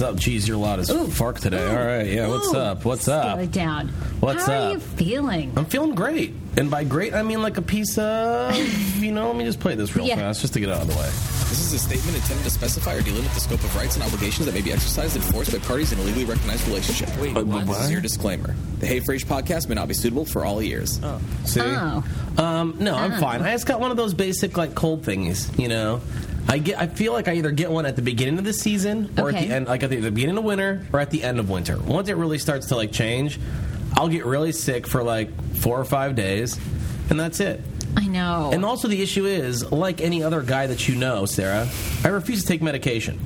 Samy! What's up? Geez, you're loud as Ooh. fuck today. All right, yeah. What's Ooh. up? What's Slow up? it down. What's How are up? you feeling? I'm feeling great, and by great I mean like a piece of. You know, let me just play this real Yeah. fast just to get out of the way. This is a statement intended to specify or delimit the scope of rights and obligations that may be exercised and enforced by parties in a legally recognized relationship. Wait, Uh, what? This is your disclaimer. The Hey Frase podcast may not be suitable for all ears. See? Oh. Um, no, I'm Oh. fine. I just got one of those basic like cold things. You know, I get. I feel like I either get one at the beginning of the season or at the end, like at the, the beginning of winter or at the end of winter. Once it really starts to like change, I'll get really sick for like four or five days, and that's it. I know. And also the issue is, like any other guy that you know, Sarah, I refuse to take medication.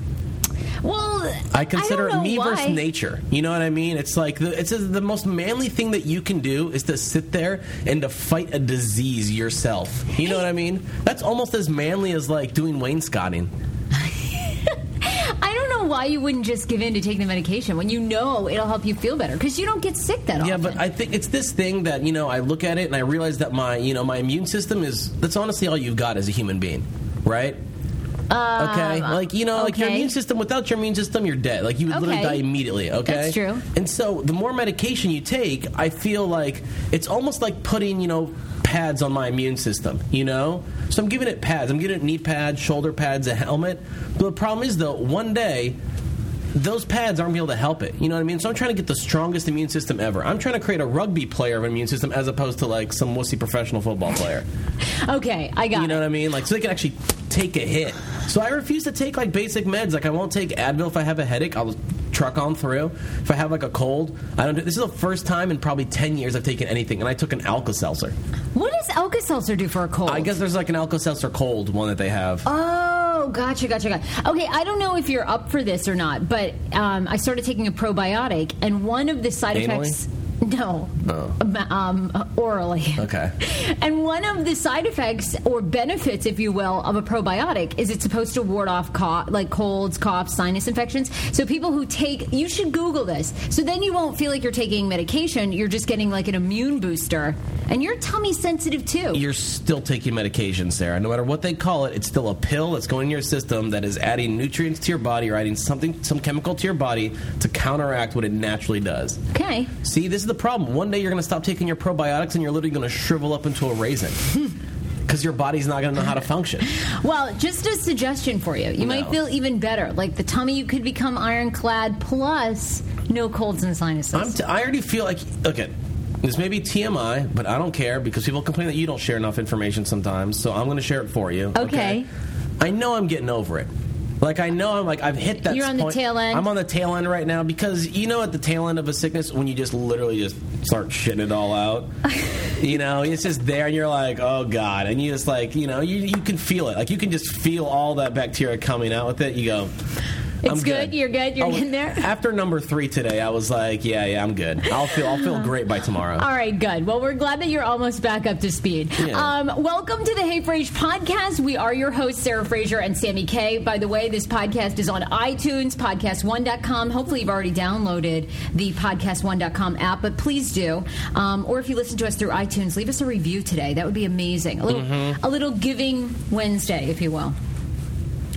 Well, I consider don't it me know versus nature. You know what I mean? It's like the, it's the most manly thing that you can do is to sit there and to fight a disease yourself. You know what I mean? That's almost as manly as like doing wainscoting. I don't know why you wouldn't just give in to take the medication when you know it'll help you feel better because you don't get sick that often. Yeah, but I think it's this thing that you know I look at it and I realize that my you know my immune system is that's honestly all you've got as a human being, right? Okay, like you know, like your Um, okay. immune system. Without your immune system, you're dead. Like you would literally Okay. die immediately. Okay, That's true. And so, the more medication you take, I feel like it's almost like putting you know pads on my immune system. You know, so I'm giving it pads. I'm giving it knee pads, shoulder pads, a helmet. But the problem is though, one day those pads aren't going to be able to help it. You know what I mean? So I'm trying to get the strongest immune system ever. I'm trying to create a rugby player of an immune system as opposed to like some wussy professional football player. okay, I got You know it. what I mean? Like so they can actually take a hit. So I refuse to take like basic meds. Like I won't take Advil if I have a headache. I'll truck on through. If I have like a cold, I don't. Do, this is the first time in probably ten years I've taken anything, and I took an Alka Seltzer. What does Alka Seltzer do for a cold? I guess there's like an Alka Seltzer cold one that they have. Oh, gotcha, gotcha, gotcha. Okay, I don't know if you're up for this or not, but um, I started taking a probiotic, and one of the side Anally? effects. No, Oh. um, orally. Okay. And one of the side effects or benefits, if you will, of a probiotic is it's supposed to ward off cough, like colds, coughs, sinus infections. So people who take, you should Google this. So then you won't feel like you're taking medication. You're just getting like an immune booster, and your tummy's sensitive too. You're still taking medication, Sarah. No matter what they call it, it's still a pill that's going in your system that is adding nutrients to your body or adding something, some chemical to your body to counteract what it naturally does. okay. See, this is the problem. One day you're going to stop taking your probiotics and you're literally going to shrivel up into a raisin. Because your body's not going to know how to function. Well, just a suggestion for you. You might No. feel even better. Like the tummy, you could become ironclad, plus no colds and sinuses. I'm t- I already feel like, okay, this may be TMI, but I don't care because people complain that you don't share enough information sometimes, so I'm going to share it for you. Okay. I know I'm getting over it. Like I know I'm like I've hit that. You're on the tail end? I'm on the tail end right now because you know at the tail end of a sickness when you just literally just start shitting it all out. you know, it's just there and you're like, oh god, and you just like you know you you can feel it. Like you can just feel all that bacteria coming out with it. You go. It's I'm good, you're good, you're in there? After number three today, I was like, yeah, yeah, I'm good. I'll feel, I'll feel great by tomorrow. All right, good. Well, we're glad that you're almost back up to speed. Yeah. Um, welcome to the Hey Frase podcast. We are your hosts, Sarah Fraser and Samy K. By the way, this podcast is on iTunes, podcast1.com. Hopefully, you've already downloaded the podcast1.com app, but please do. Um, or if you listen to us through iTunes, leave us a review today. That would be amazing. A little, Mm-hmm. a little giving Wednesday, if you will.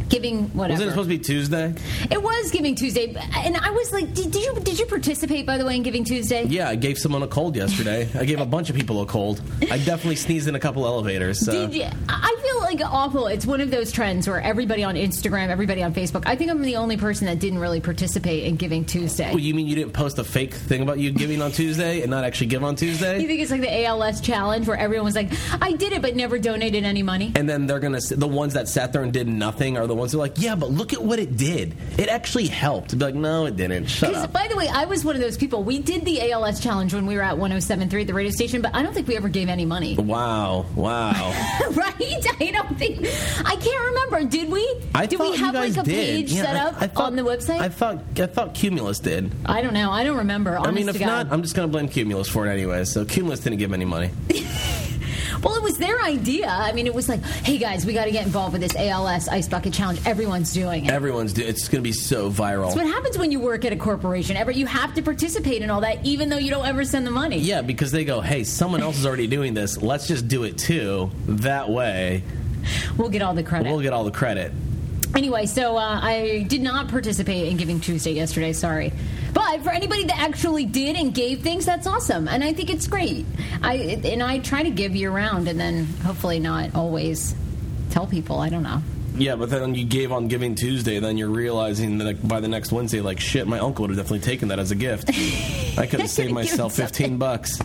Giving whatever. Wasn't it supposed to be Tuesday? It was Giving Tuesday, and I was like, did, did you did you participate by the way in Giving Tuesday? Yeah, I gave someone a cold yesterday. I gave a bunch of people a cold. I definitely sneezed in a couple elevators. So. Did you, I feel like awful. It's one of those trends where everybody on Instagram, everybody on Facebook. I think I'm the only person that didn't really participate in Giving Tuesday. Well, you mean you didn't post a fake thing about you giving on Tuesday and not actually give on Tuesday? you think it's like the ALS challenge where everyone was like, "I did it, but never donated any money." And then they're gonna the ones that sat there and did nothing are the ones who are like, yeah, but look at what it did. It actually helped. Be like, no, it didn't. Shut up. by the way, I was one of those people. We did the ALS challenge when we were at 107.3 at the radio station, but I don't think we ever gave any money. Wow, wow. right? I don't think. I can't remember. Did we? I did we have like a did. page Yeah, set I- up I thought- on the website? I thought I thought Cumulus did. I don't know. I don't remember. I mean, if not, I'm just gonna blame Cumulus for it anyway. So Cumulus didn't give any money. Well, it was their idea. I mean, it was like, hey guys, we got to get involved with this ALS Ice Bucket Challenge. Everyone's doing it. Everyone's do- it's gonna be so viral. That's what happens when you work at a corporation. Ever you have to participate in all that, even though you don't ever send the money. Yeah, because they go, hey, someone else is already doing this. Let's just do it too. That way, We'll get all the credit. we'll get all the credit. Anyway, so uh, I did not participate in Giving Tuesday yesterday. Sorry, but for anybody that actually did and gave things, that's awesome, and I think it's great. I and I try to give year round, and then hopefully not always tell people. I don't know. Yeah, but then you gave on Giving Tuesday, then you're realizing that by the next Wednesday, like shit, my uncle would have definitely taken that as a gift. I could have saved myself fifteen bucks.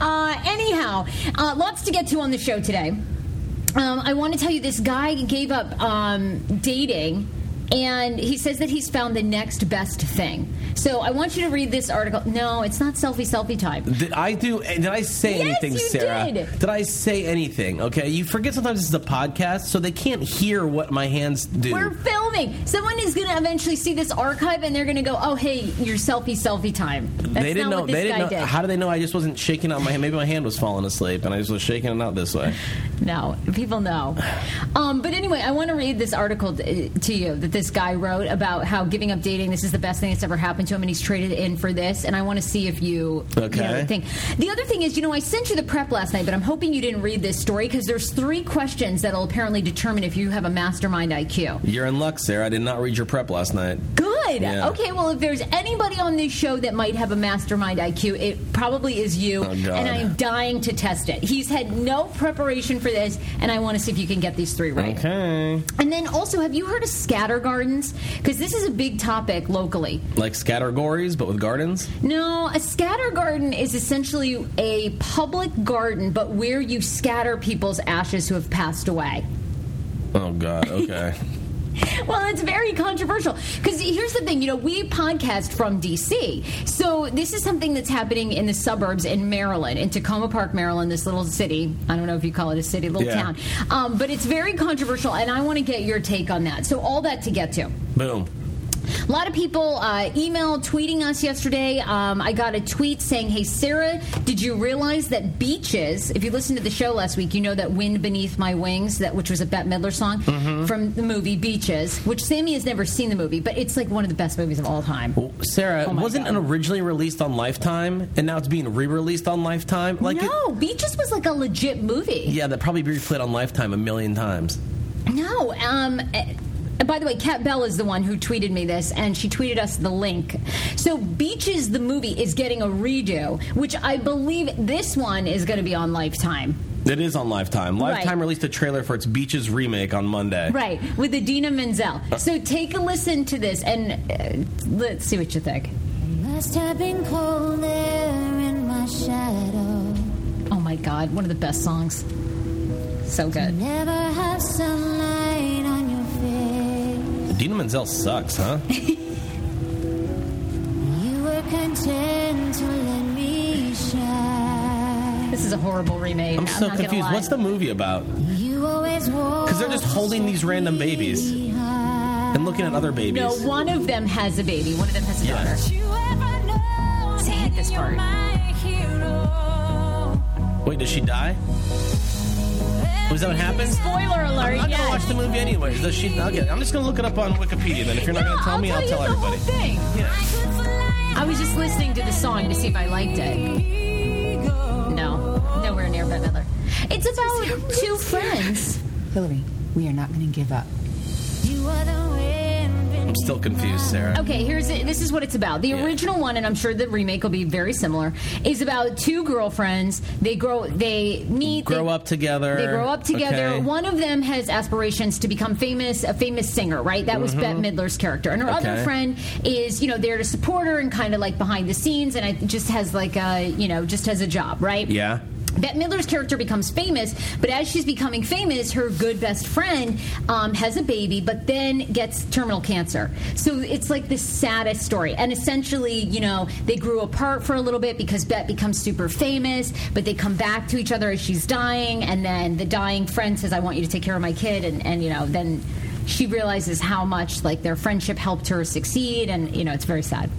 Uh, anyhow, uh, lots to get to on the show today. Um, I want to tell you this guy gave up um, dating. And he says that he's found the next best thing. So I want you to read this article. No, it's not selfie selfie time. Did I do? Did I say Yes, anything, you Sarah? did. I say anything? Okay, you forget sometimes this is a podcast, so they can't hear what my hands do. We're filming. Someone is going to eventually see this archive, and they're going to go, "Oh, hey, your selfie selfie time." That's they didn't not know. What this They didn't know. Did. How do they know? I just wasn't shaking out my hand. Maybe my hand was falling asleep, and I just was shaking it out this way. No, people know. Um, but anyway, I want to read this article to you that this guy wrote about how giving up dating this is the best thing that's ever happened to him, and he's traded in for this. And I want to see if you, you know, think. The other thing is, you know, I sent you the prep last night, but I'm hoping you didn't read this story because there's three questions that'll apparently determine if you have a mastermind IQ. You're in luck, Sarah. I did not read your prep last night. Good. Yeah. Okay. Well, if there's anybody on this show that might have a mastermind IQ, it probably is you. Oh, and I am dying to test it. He's had no preparation for this, and I want to see if you can get these three right. Okay. And then also, have you heard of scatter gardens? Because this is a big topic locally. Like scattergories, but with gardens. No, a scatter garden is essentially a public garden, but where you scatter people's ashes who have passed away. Oh God. Okay. Well, it's very controversial because here's the thing. You know, we podcast from D.C., so this is something that's happening in the suburbs in Maryland, in Takoma Park, Maryland, this little city. I don't know if you call it a city, little Yeah. town, um, but it's very controversial, and I want to get your take on that. So, all that to get to. Boom. A lot of people uh, email, tweeting us yesterday. Um, I got a tweet saying, "Hey Sarah, did you realize that beaches? If you listened to the show last week, you know that "Wind Beneath My Wings," that which was a Bette Midler song Mm-hmm. from the movie Beaches, which Samy has never seen the movie, but it's like one of the best movies of all time. Sarah, Oh wasn't God. it originally released on Lifetime, and now it's being re-released on Lifetime? Like, it- no, Beaches was like a legit movie. yeah, that probably be replayed on Lifetime a million times. No. Um, by the way, Kat Bell is the one who tweeted me this, and she tweeted us the link. So, Beaches, the movie, is getting a redo, which I believe this one is going to be on Lifetime. It is on Lifetime. Right. Lifetime released a trailer for its Beaches remake on Monday. Right, with Idina Menzel. So, take a listen to this and uh, let's see what you think. Must have been cold there in my shadow. Oh my God, one of the best songs. So good. Dina Menzel sucks, huh? You were content to let me shine. This is a horrible remake. I'm so not gonna confused. What's the movie about? You always walk. 'Cause they're just holding these random babies. And looking at other babies. No, one of them has a baby. One of them has a Yeah. daughter. You ever know See, I hate this part. Wait, does she die? Was that what happened? Spoiler alert! I'm not gonna yes. watch the movie anyways. Does she? Okay, I'm just gonna look it up on Wikipedia. Then, if you're not No, gonna tell I'll me, tell I'll you tell the everybody. whole thing. Yeah. I could fly I was just listening to the song to see if I liked it. No, nowhere near Bette Midler. It's about two friends. Hillary, we are not going to give up. You are the wind I'm still confused, Sarah. Okay, here's it. This is what it's about. The Yeah. original one, and I'm sure the remake will be very similar, is about two girlfriends. They grow, they meet, Grow they, up together. They grow up together. Okay. One of them has aspirations to become famous, a famous singer, right? That was Bette Midler's character. And her other Mm-hmm. Friend is, you know, there to support her and kind of like behind the scenes, and it just has like a, you know, just has a job, right? Yeah. Bette Midler's character becomes famous, but as she's becoming famous, her good best friend um, has a baby, but then gets terminal cancer. So it's like the saddest story. And essentially, you know, they grew apart for a little bit because Bette becomes super famous, but they come back to each other as she's dying, and then the dying friend says, "I want you to take care of my kid," and, and you know, then she realizes how much like their friendship helped her succeed, and you know, it's very sad.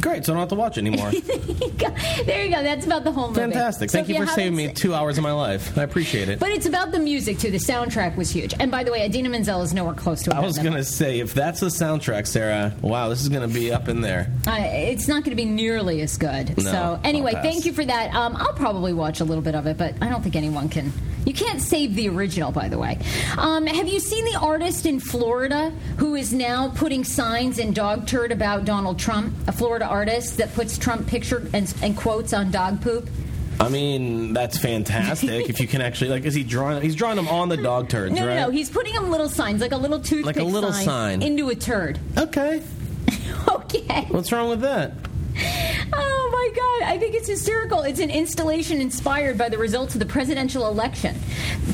Great, so I don't have to watch anymore. there you go. That's about the whole movie. Fantastic. So Thank if you for saving me two hours of my life. I appreciate it. But it's about the music too. The soundtrack was huge. And by the way, Idina Menzel is nowhere close to. it. I was going to say, if that's the soundtrack, Sarah, wow, this is going to be up in there. Uh, it's not going to be nearly as good. No, so anyway, thank you for that. Um, I'll probably watch a little bit of it, but I don't think anyone can You can't save the original, by the way. Um, have you seen the artist in Florida who is now putting signs in dog turd about Donald Trump? A Florida artist that puts Trump picture and, and quotes on dog poop. I mean, that's fantastic. if you can actually like, is he drawing? He's drawing them on the dog turds, No, right? no, no. He's putting them little signs, like a little toothpick Like a little sign. into a turd. okay. Okay. What's wrong with that? Oh my God! I think it's hysterical. It's an installation inspired by the results of the presidential election,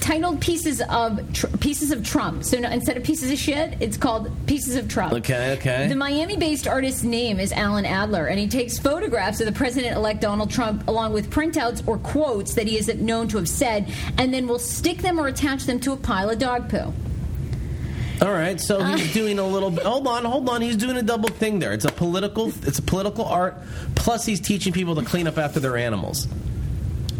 titled "Pieces of tr- Pieces of Trump." So no, instead of pieces of shit, it's called "Pieces of Trump." Okay, okay. The Miami-based artist's name is Alan Adler, and he takes photographs of the president-elect Donald Trump along with printouts or quotes that he is known to have said, and then will stick them or attach them to a pile of dog poo. All right, so he's doing a little. bit Hold on, hold on. He's doing a double thing there. It's a political. It's a political art. Plus, he's teaching people to clean up after their animals.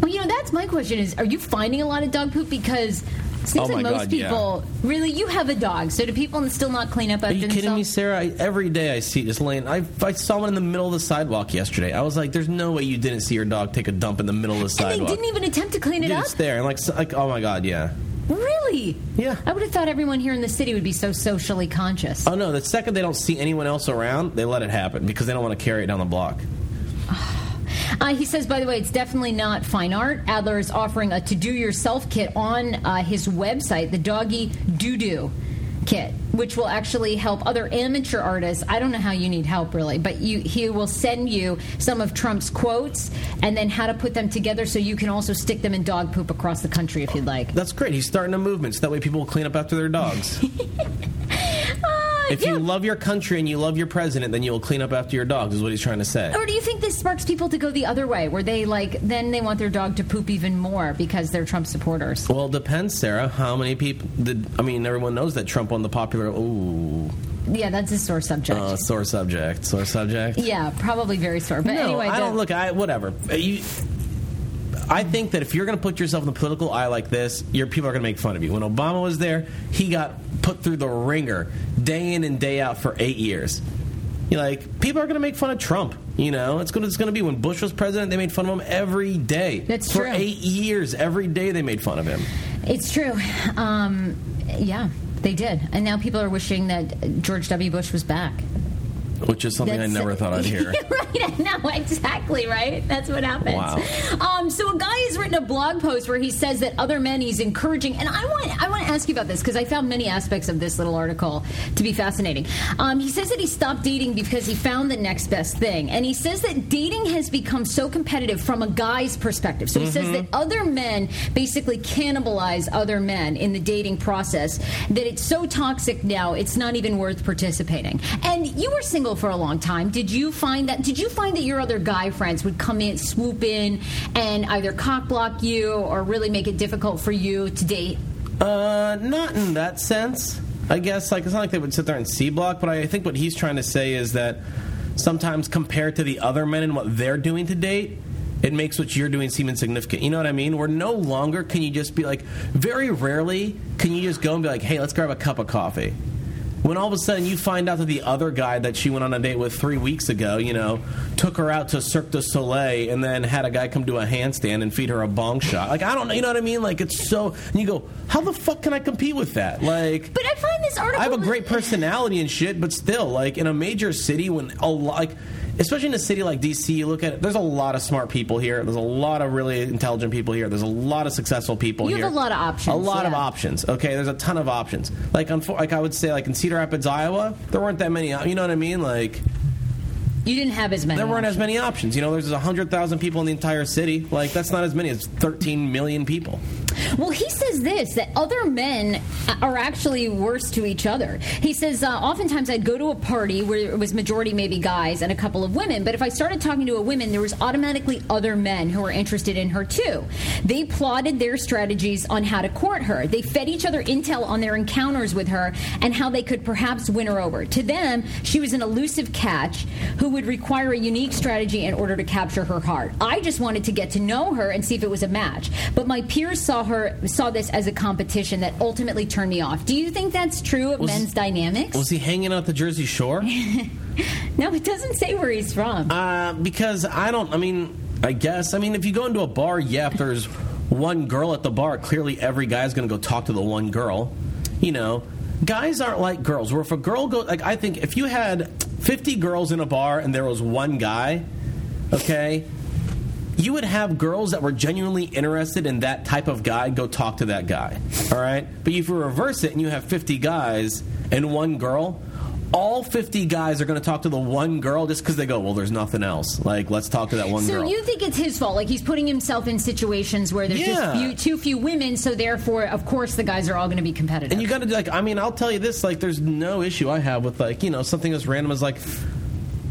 Well, you know, that's my question: is are you finding a lot of dog poop because? It seems Oh like most God, yeah. people really. You have a dog, so do people still not clean up Are after you kidding me. Sarah? I, every day I see this lane. I, I saw one in the middle of the sidewalk yesterday. I was like, "There's no way you didn't see your dog take a dump in the middle of the sidewalk." And they sidewalk." didn't even attempt to clean it Dude, up. it's there, and like, so- like, oh my god, yeah. Really? Yeah. I would have thought everyone here in the city would be so socially conscious. Oh no! The second they don't see anyone else around, they let it happen because they don't want to carry it down the block. Uh, he says, by the way, it's definitely not fine art. Adler is offering a to do yourself kit on uh, his website, the Doggy Doo Doo kit, which will actually help other amateur artists. I don't know how you need help really, but you, he will send you some of Trump's quotes and then how to put them together so you can also stick them in dog poop across the country if you'd like. That's great. He's starting a movement so that way people will clean up after their dogs. If you love your country and you love your president, then you will clean up after your dogs. Is what he's trying to say. Or do you think this sparks people to go the other way, where they like then they want their dog to poop even more because they're Trump supporters? Well, it depends, Sarah. How many people did? I mean, everyone knows that Trump won the popular. Ooh, Yeah, that's a sore subject. uh, sore subject. Sore subject. yeah, probably very sore. But no, anyway, I don't look. I whatever. You, I think that if you're going to put yourself in the political eye like this, your people are going to make fun of you. When Obama was there, he got put through the ringer day in and day out for eight years. You're like, people are going to make fun of Trump. You know, it's going to, it's going to be when Bush was president, they made fun of him every day. That's for true. eight years. Every day they made fun of him. It's true. Um, yeah, they did, and now people are wishing that George W. Bush was back. Which is something That's- I never thought I'd hear. right? No, exactly. Right. That's what happens. Wow. Um, so a guy has written a blog post where he says that other men he's encouraging, and I want I want to ask you about this because I found many aspects of this little article to be fascinating. Um, he says that he stopped dating because he found the next best thing, and he says that dating has become so competitive from a guy's perspective. So he says that other men basically cannibalize other men in the dating process. That it's so toxic now, it's not even worth participating. And you were single for a long time. Did you find that? Did you find that your other guy friends would come in, swoop in, and either cock block you or really make it difficult for you to date? Uh, not in that sense. I guess like it's not like they would sit there and C block, but I think what he's trying to say is that sometimes compared to the other men and what they're doing to date, it makes what you're doing seem insignificant. You know what I mean? Where no longer can you just be like, very rarely can you just go and be like, hey, let's grab a cup of coffee. When all of a sudden you find out that the other guy that she went on a date with three weeks ago, you know, took her out to Cirque du Soleil and then had a guy come do a handstand and feed her a bong shot. Like, I don't know, you know what I mean? Like, it's so. And you go, how the fuck can I compete with that? Like, But I find this article. I have a great personality and shit, but still, like in a major city, when a lot, like, especially in a city like DC, you look at it. There's a lot of smart people here. There's a lot of really intelligent people here. There's a lot of successful people You here. You have a lot of options, A lot of options. Okay, there's a ton of options. Like, unfo- like I would say, like in Cedar Rapids, Iowa, there weren't that many. You know what I mean? Like, You didn't have as many. there weren't as many options. You know, there's hundred thousand people in the entire city. Like, that's not as many as 13 million people. Well, he says this that other men are actually worse to each other. He says, uh, oftentimes I'd go to a party where it was majority maybe guys and a couple of women, but if I started talking to a woman, there was automatically other men who were interested in her too. They plotted their strategies on how to court her. They fed each other intel on their encounters with her and how they could perhaps win her over. To them, she was an elusive catch who would require a unique strategy in order to capture her heart. I just wanted to get to know her and see if it was a match. But my peers saw her saw this as a competition that ultimately turned me off. Do you think that's true of Was- men's dynamics? Was he hanging out the Jersey Shore? no, it doesn't say where he's from. Uh, because I don't. I mean, I guess. I mean, if you go into a bar, yeah, if there's one girl at the bar, clearly every guy's going to go talk to the one girl. You know, guys aren't like girls. Where if a girl goes, like I think if you had 50 girls in a bar and there was one guy, okay, you would have girls that were genuinely interested in that type of guy go talk to that guy. All right? But if you reverse it and you have 50 guys and one girl, all 50 guys are going to talk to the one girl just because they go, well, there's nothing else. Like, let's talk to that one So girl. So you think it's his fault? Like he's putting himself in situations where there's Yeah. just few, too few women, so therefore, of course, the guys are all going to be competitive. And you got to like. I mean, I'll tell you this. Like, there's no issue I have with like you know something as random as like.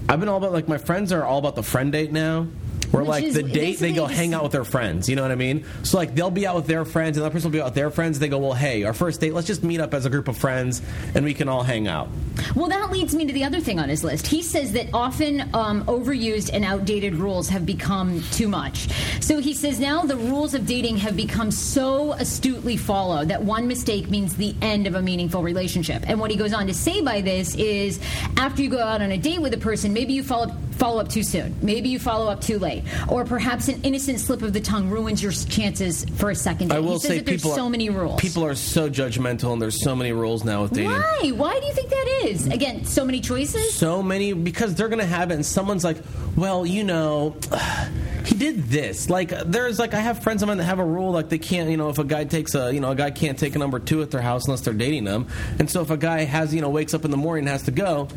I've been all about like my friends are all about the friend date now. Where Which like is the date they go hang out with their friends, you know what I mean? So like they'll be out with their friends, and that person will be out with their friends. They go, well, hey, our first date, let's just meet up as a group of friends, and we can all hang out. Well, that leads me to the other thing on his list. He says that often um, overused and outdated rules have become too much. So he says now the rules of dating have become so astutely followed that one mistake means the end of a meaningful relationship. And what he goes on to say by this is after you go out on a date with a person, maybe you follow follow up too soon. Maybe you follow up too late. Or perhaps an innocent slip of the tongue ruins your chances for a second date. I will he says say that there's people so are, many rules. People are so judgmental, and there's so many rules now with dating. Why? Why do you think that is? Again, so many choices? so many because they're gonna have it and someone's like well you know he did this like there's like i have friends of mine that have a rule like they can't you know if a guy takes a you know a guy can't take a number two at their house unless they're dating them and so if a guy has you know wakes up in the morning and has to go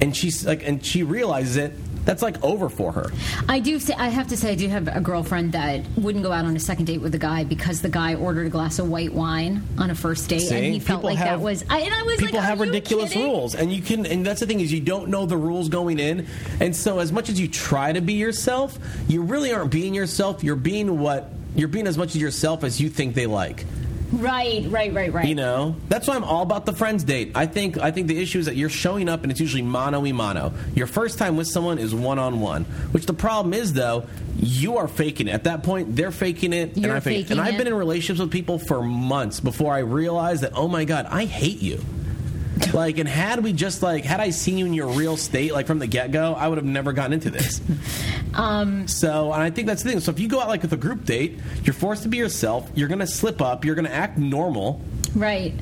and she's like and she realizes it that's like over for her I do. Say, I have to say, I do have a girlfriend that wouldn't go out on a second date with a guy because the guy ordered a glass of white wine on a first date, See? and he felt People like that was. I, and I was like, people like, have "Are ridiculous kidding?" rules and you can and that's the thing is you don't know the rules going in and so as much as you try to be yourself you really aren't being yourself you're being what you're being as much as yourself as you think they like Right, right, right, right. You know, that's why I'm all about the friends date. I think I think the issue is that you're showing up and it's usually mano y mano. Your first time with someone is one on one. Which the problem is though, you are faking it. At that point, they're faking it, You're and I fake it. faking And I've it. been in relationships with people for months before I realized that oh my god, I hate you. Like, and had we just like had I seen you in your real state, like from the get go, I would have never gotten into this. Um, So, and I think that's the thing. So, if you go out like with a group date, you're forced to be yourself. You're going to slip up. You're going to act normal. right.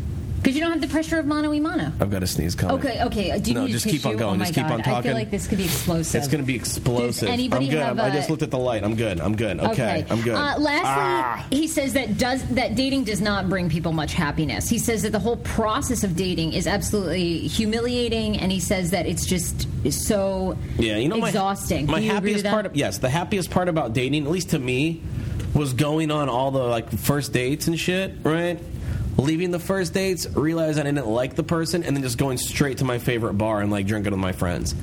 Because you don't have the pressure of mano y mano. I've got a sneeze coming. Okay, okay. uh, Do you No, need just keep on going. Oh Just keep God. on talking. I feel like this could be explosive. It's going to be explosive. I'm good. have I a- just looked at the light. I'm good. I'm good. Okay, I'm good. Uh, lastly, Ah. he says that does that dating does not bring people much happiness. He says that the whole process of dating is absolutely humiliating, and he says that it's just so Yeah, you know, my, exhausting. My agree happiest part, of, yes, the happiest part about dating, at least to me, was going on all the like first dates and shit. Right, leaving the first dates, realize I didn't like the person, and then just going straight to my favorite bar and like drinking with my friends.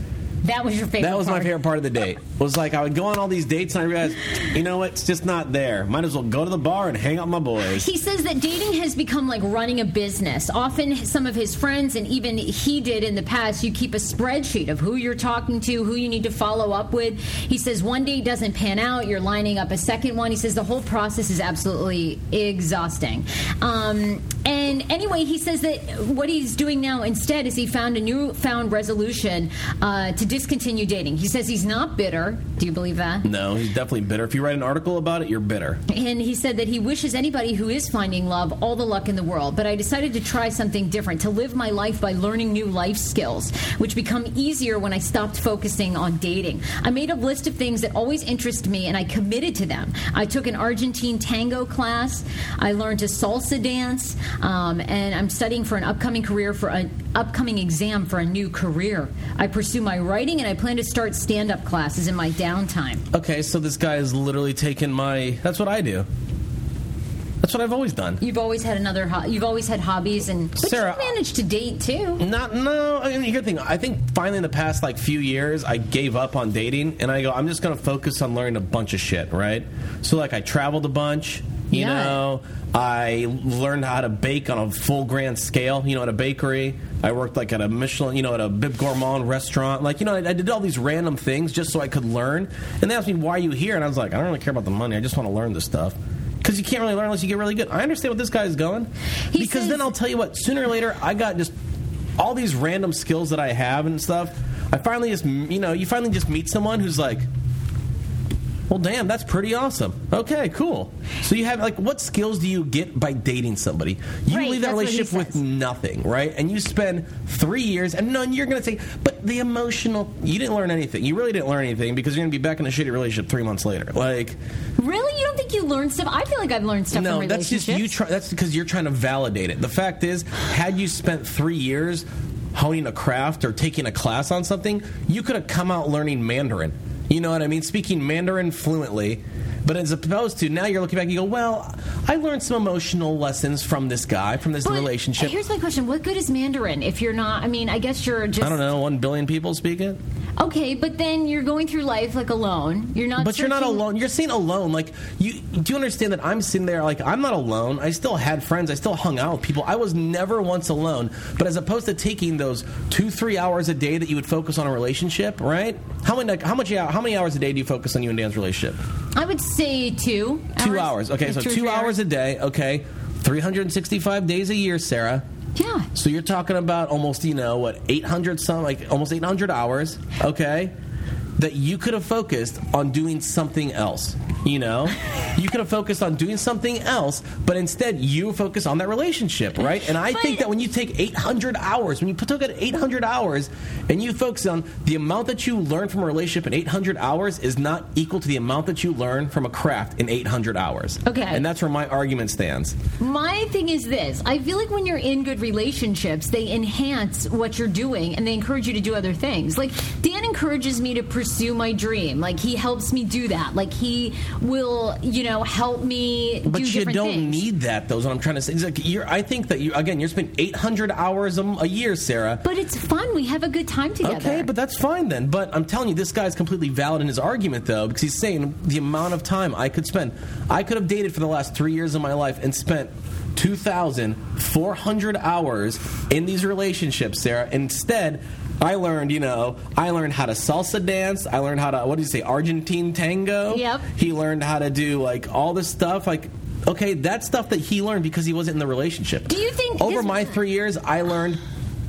That was your favorite. That was my favorite part of the date. It was like I would go on all these dates and I realized, you know what, it's just not there. Might as well go to the bar and hang out with my boys. He says that dating has become like running a business. Often, some of his friends and even he did in the past, you keep a spreadsheet of who you're talking to, who you need to follow up with. He says one date doesn't pan out, you're lining up a second one. He says the whole process is absolutely exhausting. Um, and anyway, he says that what he's doing now instead is he found a newfound resolution uh, to discontinue dating. He says he's not bitter. Do you believe that? No, he's definitely bitter. If you write an article about it, you're bitter. And he said that he wishes anybody who is finding love all the luck in the world. But I decided to try something different, to live my life by learning new life skills, which become easier when I stopped focusing on dating. I made a list of things that always interest me and I committed to them. I took an Argentine tango class, I learned to salsa dance, um, and I'm studying for an upcoming career for an upcoming exam for a new career. I pursue my writing and I plan to start stand up classes in my downtime. Okay, so this guy is literally taking my. That's what I do. That's what I've always done. You've always had another. Ho- you've always had hobbies, and but Sarah, you managed to date too. Not no. I mean, the thing. I think finally in the past like few years, I gave up on dating, and I go, I'm just going to focus on learning a bunch of shit. Right. So like, I traveled a bunch. You Yeah. know, I learned how to bake on a full grand scale. You know, at a bakery. I worked like at a Michelin. You know, at a Bib Gourmand restaurant. Like, you know, I, I did all these random things just so I could learn. And they asked me, "Why are you here?" And I was like, "I don't really care about the money. I just want to learn this stuff." Because you can't really learn unless you get really good. I understand what this guy is going. He because says- then I'll tell you what. Sooner or later, I got just all these random skills that I have and stuff. I finally just, you know, you finally just meet someone who's like, Well, damn, that's pretty awesome. Okay, cool. So you have like, what skills do you get by dating somebody? You Right, leave that that's what he relationship with nothing, right? And you spend three years, and no, you're going to say, but the emotional, you didn't learn anything. You really didn't learn anything because you're going to be back in a shitty relationship three months later. Like, Really? You don't think you learned stuff? I feel like I've learned stuff no, that's just you. Try, that's because you're trying to validate it. The fact is, had you spent three years honing a craft or taking a class on something, you could have come out learning Mandarin. You know what I mean? Speaking Mandarin fluently. But as opposed to now, you're looking back, and you go, "Well, I learned some emotional lessons from this guy, from this But uh, relationship." Here's my question: What good is Mandarin if you're not? I mean, I guess you're just I don't know. One billion people speak it. okay, but then you're going through life like alone. You're not. But you're not alone. You're saying alone. Like you do you understand that I'm sitting there like I'm not alone. I still had friends. I still hung out with people. I was never once alone. But as opposed to taking those two three hours a day that you would focus on a relationship, right? How many how much how many hours a day do you focus on you and Dan's relationship? I would say two. Two hours. Okay, so Two two three hours a day. Okay, 365 days a year, Sarah. Yeah. So you're talking about almost, you know, what, 800 some, like almost 800 hours, okay, that you could have focused on doing something else. You know, you could have focused on doing something else, but instead you focus on that relationship, right? And I think that when you take 800 hours, when you took it 800 hours, and you focus on the amount that you learn from a relationship in 800 hours is not equal to the amount that you learn from a craft in 800 hours. Okay. and that's where my argument stands. My thing is this: I feel like when you're in good relationships, they enhance what you're doing and they encourage you to do other things. Like Dan encourages me to pursue my dream. Like he helps me do that. Like he will, you know, help me. But do you don't things. need that. Though, is what I'm trying to say. Like I think that you again, you're spending 800 hours a, a year, Sarah. But it's fun. We have a good time together. Okay, but that's fine then. But I'm telling you, this guy's completely valid in his argument, though, because he's saying the amount of time I could spend. I could have dated for the last three years of my life and spent 2,400 hours in these relationships, Sarah. Instead, I learned, you know, I learned how to salsa dance. I learned how to, what do you say, Argentine tango? Yep. He learned how to do, like, all this stuff. Like, okay, that's stuff that he learned because he wasn't in the relationship. Do you think- Over is- my three years, I learned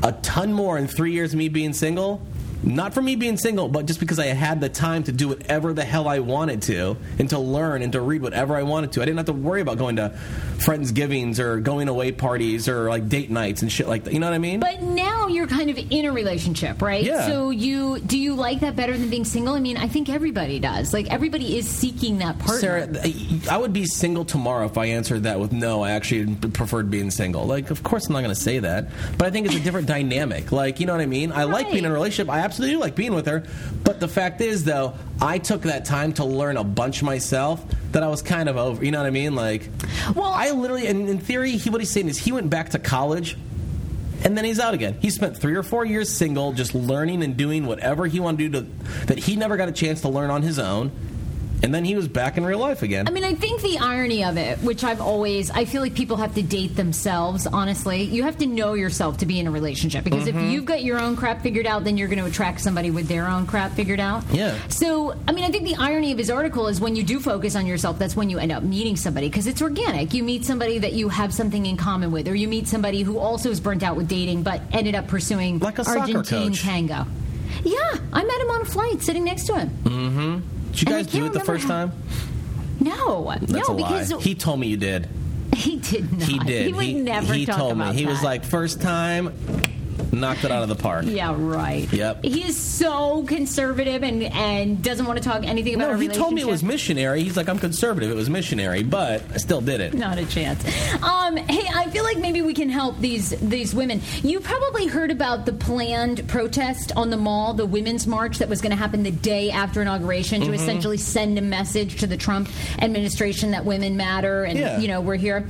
a ton more in three years of me being single. Not for me being single, but just because I had the time to do whatever the hell I wanted to, and to learn and to read whatever I wanted to. I didn't have to worry about going to friendsgivings or going away parties or like date nights and shit like that. You know what I mean? But now you're kind of in a relationship, right? Yeah. So you do you like that better than being single? I mean, I think everybody does. Like everybody is seeking that partner. Sarah, I would be single tomorrow if I answered that with no. I actually preferred being single. Like, of course, I'm not going to say that, but I think it's a different dynamic. Like, you know what I mean? I like being in a relationship. I absolutely do like being with her. But the fact is, though, I took that time to learn a bunch myself that I was kind of over. You know what I mean? Like, Well- I literally, and in theory, he, what he's saying is he went back to college. And then he's out again. He spent three or four years single, just learning and doing whatever he wanted to do to, that he never got a chance to learn on his own. And then he was back in real life again. I mean, I think the irony of it, which I've always, I feel like people have to date themselves, honestly. You have to know yourself to be in a relationship because Mm-hmm. if you've got your own crap figured out, then you're going to attract somebody with their own crap figured out. Yeah. So, I mean, I think the irony of his article is when you do focus on yourself, that's when you end up meeting somebody because it's organic. You meet somebody that you have something in common with, or you meet somebody who also is burnt out with dating but ended up pursuing Like a Argentine tango. Yeah, I met him on a flight sitting next to him. Did you guys do it the first how- time? No, That's no, a lie. because He told me you did. He did not. He did. He would never he talk told about me. He was that. like, first time, knocked it out of the park. Yeah, right. Yep. He is so conservative and and doesn't want to talk anything about. No, he told me it was missionary. He's like, I'm conservative. It was missionary, but I still did it. Not a chance. Um, hey, I feel like maybe we can help these these women. You probably heard about the planned protest on the mall, the women's march that was going to happen the day after inauguration Mm-hmm. to essentially send a message to the Trump administration that women matter and Yeah. you know we're here.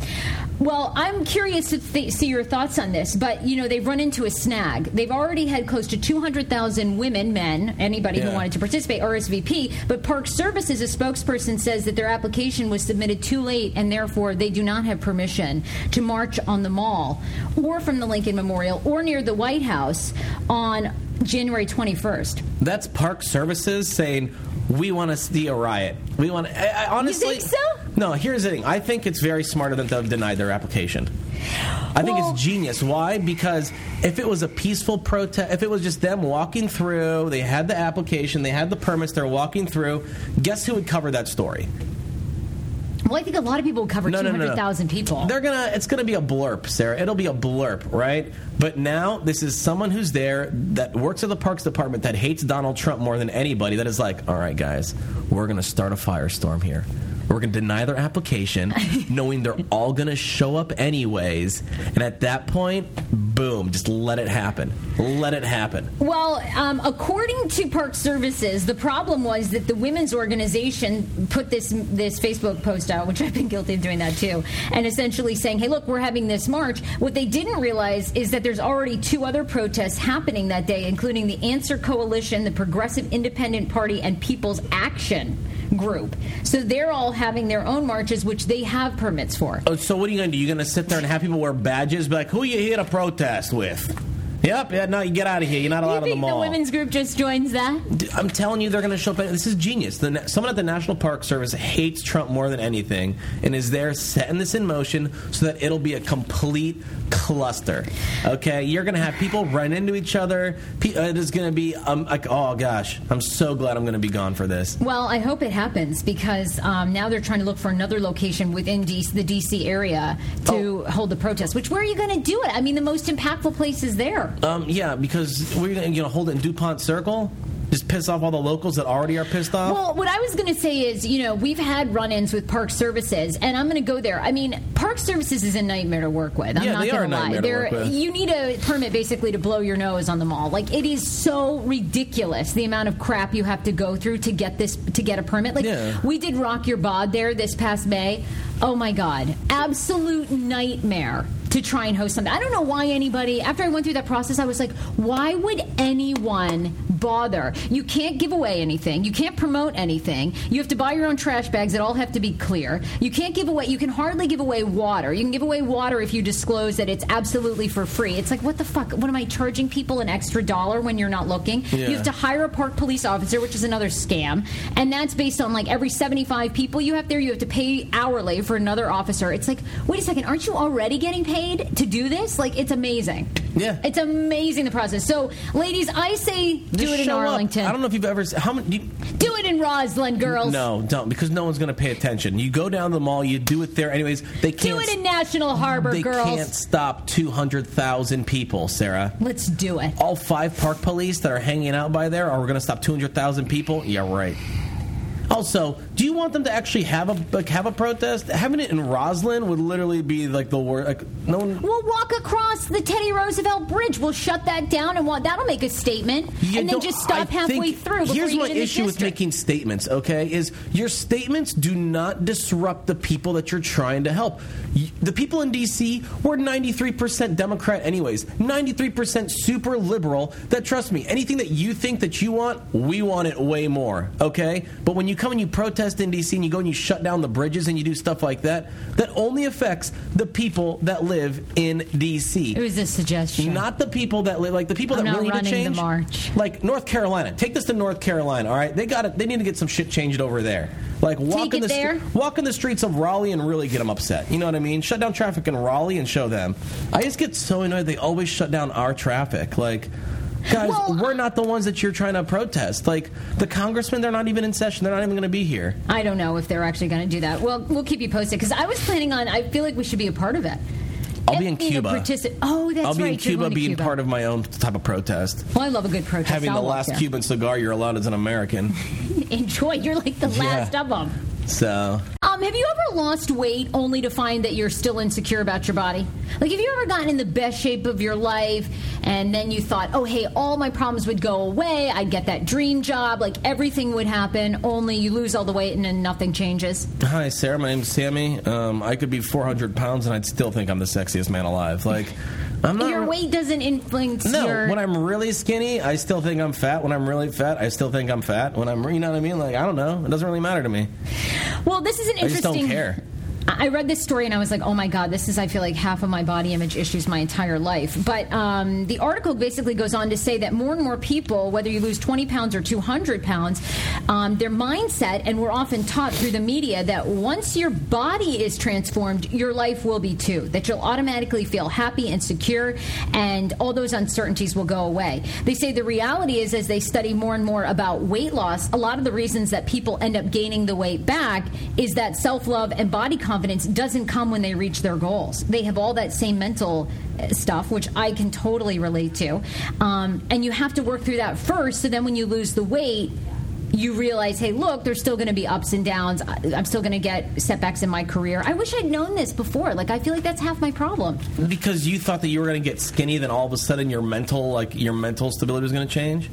Well, I'm curious to th- see your thoughts on this, but you know they've run into a snag. They've already had close to 200,000 women, men, anybody who wanted to participate, RSVP. But Park Services, a spokesperson, says that their application was submitted too late, and therefore they do not have permission to march on the mall or from the Lincoln Memorial or near the White House on January 21st. That's Park Services saying we want to see a riot. We want. I, I, honestly, you think so? No, here's the thing. I think it's very smart of them to have denied their application. I think Well- it's genius. Why? Because if it was a peaceful protest, if it was just them walking through, they had the application, they had the permits, they're walking through, guess who would cover that story? Well, I think a lot of people would cover No, no, no, no. 200,000 people. They're gonna. It's gonna be a blurb, Sarah. It'll be a blurb, right? But now this is someone who's there that works at the Parks Department that hates Donald Trump more than anybody. That is like, all right, guys, we're gonna start a firestorm here. We're gonna deny their application, knowing they're all gonna show up anyways. And at that point, boom, just let it happen. Let it happen. Well, um, according to Park Services, the problem was that the women's organization put this this Facebook post out, which I've been guilty of doing that too, and essentially saying, "Hey, look, we're having this march." What they didn't realize is that there's already two other protests happening that day, including the Answer Coalition, the Progressive Independent Party, and People's Action Group. So they're all having their own marches, which they have permits for. Oh, so what are you gonna do? You're gonna sit there and have people wear badges, be like, "Who you here to protest with?" Yep, yeah, no, you get out of here. You're not allowed you in the think the women's group just joins that? I'm telling you, they're going to show up. This is genius. The, someone at the National Park Service hates Trump more than anything, and is there setting this in motion so that it'll be a complete cluster. Okay, you're going to have people run into each other. Uh, it is going to be um, like, oh gosh, I'm so glad I'm going to be gone for this. Well, I hope it happens because um, now they're trying to look for another location within DC, the DC area to hold the protest. Which where are you going to do it? I mean, the most impactful place is there. Um, yeah, because we're going to you know hold it in Dupont Circle. Just piss off all the locals that already are pissed off. Well, what I was going to say is, you know, we've had run-ins with Park Services, and I'm going to go there. I mean, Park Services is a nightmare to work with. I'm Yeah, not they are a going to lie. nightmare They're- You need a permit basically to blow your nose on the mall. Like it is so ridiculous the amount of crap you have to go through to get this to get a permit. Like Yeah. we did Rock Your Bod there this past May. Oh my God, absolute nightmare to try and host something. I don't know why anybody. After I went through that process, I was like, why would anyone bother? You can't give away anything. You can't promote anything. You have to buy your own trash bags that all have to be clear. You can't give away. You can hardly give away water. You can give away water if you disclose that it's absolutely for free. It's like, what the fuck? What am I charging people an extra dollar when you're not looking? Yeah. You have to hire a park police officer, which is another scam, and that's based on like every 75 people you have there, you have to pay hourly for another officer. It's like, wait a second, aren't you already getting paid to do this? Like, it's amazing. Yeah. it's amazing the process. So, ladies, I say do Just it in show up. Arlington. I don't know if you've ever. How many? Do you, Do it in Rosslyn, girls. no, don't because no one's going to pay attention. You go down to the mall, you do it there anyways. They can't. Do it in National Harbor, they girls. can't stop two hundred thousand people, Sarah. Let's do it. All five park police that are hanging out by there are we going to stop two hundred thousand people? Yeah, right. Also, do you want them to actually have a like, have a protest? Having it in Rosslyn would literally be like the worst. Like no one. We'll walk across the Teddy Roosevelt Bridge. We'll shut that down, and that'll make a statement, You and then just stop I halfway through. Here's my get in the issue with making statements. Okay, is your statements do not disrupt the people that you're trying to help. The people in D.C. were 93% Democrat, anyways. 93% super liberal. That trust me, anything that you think that you want, we want it way more. Okay, but when you come and you protest in D.C. and you go and you shut down the bridges and you do stuff like that, that only affects the people that live in D.C. It was a suggestion. Not the people that live, like the people I'm that really need to running the change. march. Like North Carolina. Take this to North Carolina. All right, they got it. They need to get some shit changed over there. Like walk in the there? walk in the streets of Raleigh and really get them upset. You know what I mean? Shut down traffic in Raleigh and show them. I just get so annoyed. They always shut down our traffic. Like. Guys, Well- we're not the ones that you're trying to protest. Like the congressmen, they're not even in session. They're not even going to be here. I don't know if they're actually going to do that. Well, we'll keep you posted because I was planning on. I feel like we should be a part of it. I'll be in Cuba. partici- oh, that's I'll be right. in Cuba, being Cuba. part of my own type of protest. Well, I love a good protest. Having I'll the last. Cuban cigar you're allowed as an American. Enjoy. You're like the last of them. So Um, have you ever lost weight only to find that you're still insecure about your body? Like, have you ever gotten in the best shape of your life and then you thought, oh, hey, all my problems would go away, I'd get that dream job, like everything would happen, only you lose all the weight and then nothing changes? Hi, Sarah. My name's Samy. Um, I could be 400 pounds and I'd still think I'm the sexiest man alive. Like. Your weight doesn't influence No, your. when I'm really skinny, I still think I'm fat. When I'm really fat, I still think I'm fat. When I'm, you know what I mean? Like, I don't know. It doesn't really matter to me. well, this is an I just interesting. don't care. I read this story and I was like, oh my God, this is, I feel like, half of my body image issues my entire life. But um, the article basically goes on to say that more and more people, whether you lose 20 pounds or 200 pounds, um, their mindset, and we're often taught through the media that once your body is transformed, your life will be too. That you'll automatically feel happy and secure, and all those uncertainties will go away. They say the reality is, as they study more and more about weight loss, a lot of the reasons that people end up gaining the weight back is that self love and body confidence doesn't come when they reach their goals. They have all that same mental uh, stuff, which I can totally relate to. Um, and you have to work through that first, so then when you lose the weight, you realize, hey, look, there's still going to be ups and downs. I'm still going to get setbacks in my career. I wish I'd known this before. Like, I feel like that's half my problem. Because you thought that you were going to get skinny, then all of a sudden your mental, like your mental stability was going to change.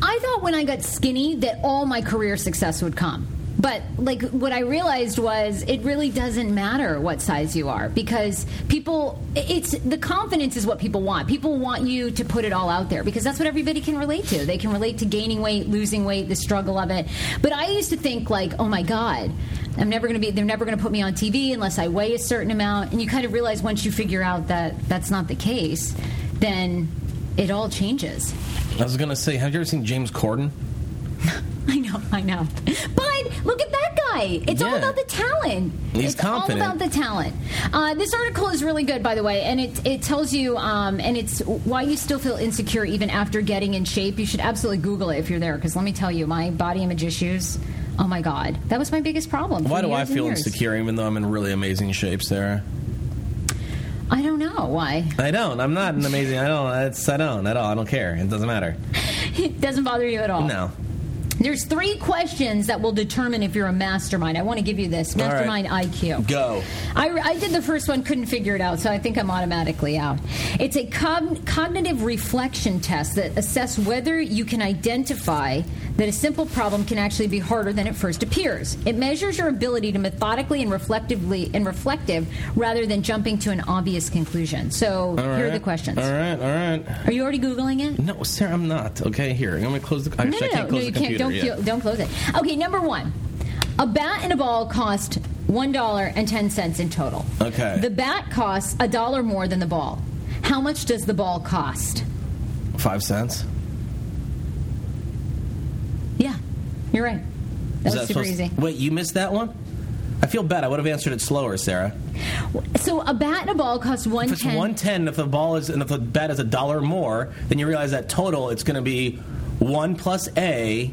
I thought when I got skinny that all my career success would come. But like what I realized was it really doesn't matter what size you are because people it's the confidence is what people want. People want you to put it all out there because that's what everybody can relate to. They can relate to gaining weight, losing weight, the struggle of it. But I used to think like, "Oh my god, I'm never going to be they're never going to put me on TV unless I weigh a certain amount." And you kind of realize once you figure out that that's not the case, then it all changes. I was going to say, have you ever seen James Corden? I know, I know. But look at that guy. It's all about the talent. He's it's confident. all about the talent. Uh, this article is really good, by the way, and it, it tells you, um, and it's why you still feel insecure even after getting in shape. You should absolutely Google it if you're there, because let me tell you, my body image issues. Oh my God, that was my biggest problem. Why do I feel years. insecure even though I'm in really amazing shape, Sarah? I don't know why. I don't. I'm not an amazing. I don't. It's, I don't at all. I don't care. It doesn't matter. It doesn't bother you at all. No. There's three questions that will determine if you're a mastermind. I want to give you this All right. mastermind IQ. Go. I, I did the first one, couldn't figure it out, so I think I'm automatically out. It's a cog- cognitive reflection test that assess whether you can identify that a simple problem can actually be harder than it first appears. It measures your ability to methodically and reflectively and reflective rather than jumping to an obvious conclusion. So All here are the questions. All right. All right. Are you already googling it? No, Sarah, I'm not. Okay, here. I'm gonna close the. Actually, no, I no, can't no, close you the can't. computer. Don't yet. feel- don't close it. Okay, number one, a bat and a ball cost one dollar and ten cents in total. Okay. The bat costs a dollar more than the ball. How much does the ball cost? Five cents. Yeah, you're right. That Is was super supposed- easy. Wait, you missed that one? I feel bad. I would have answered it slower, Sarah. So a bat and a ball cost one. If it's one ten, if the ball is and if the bat is a dollar more, then you realize that total it's going to be one plus a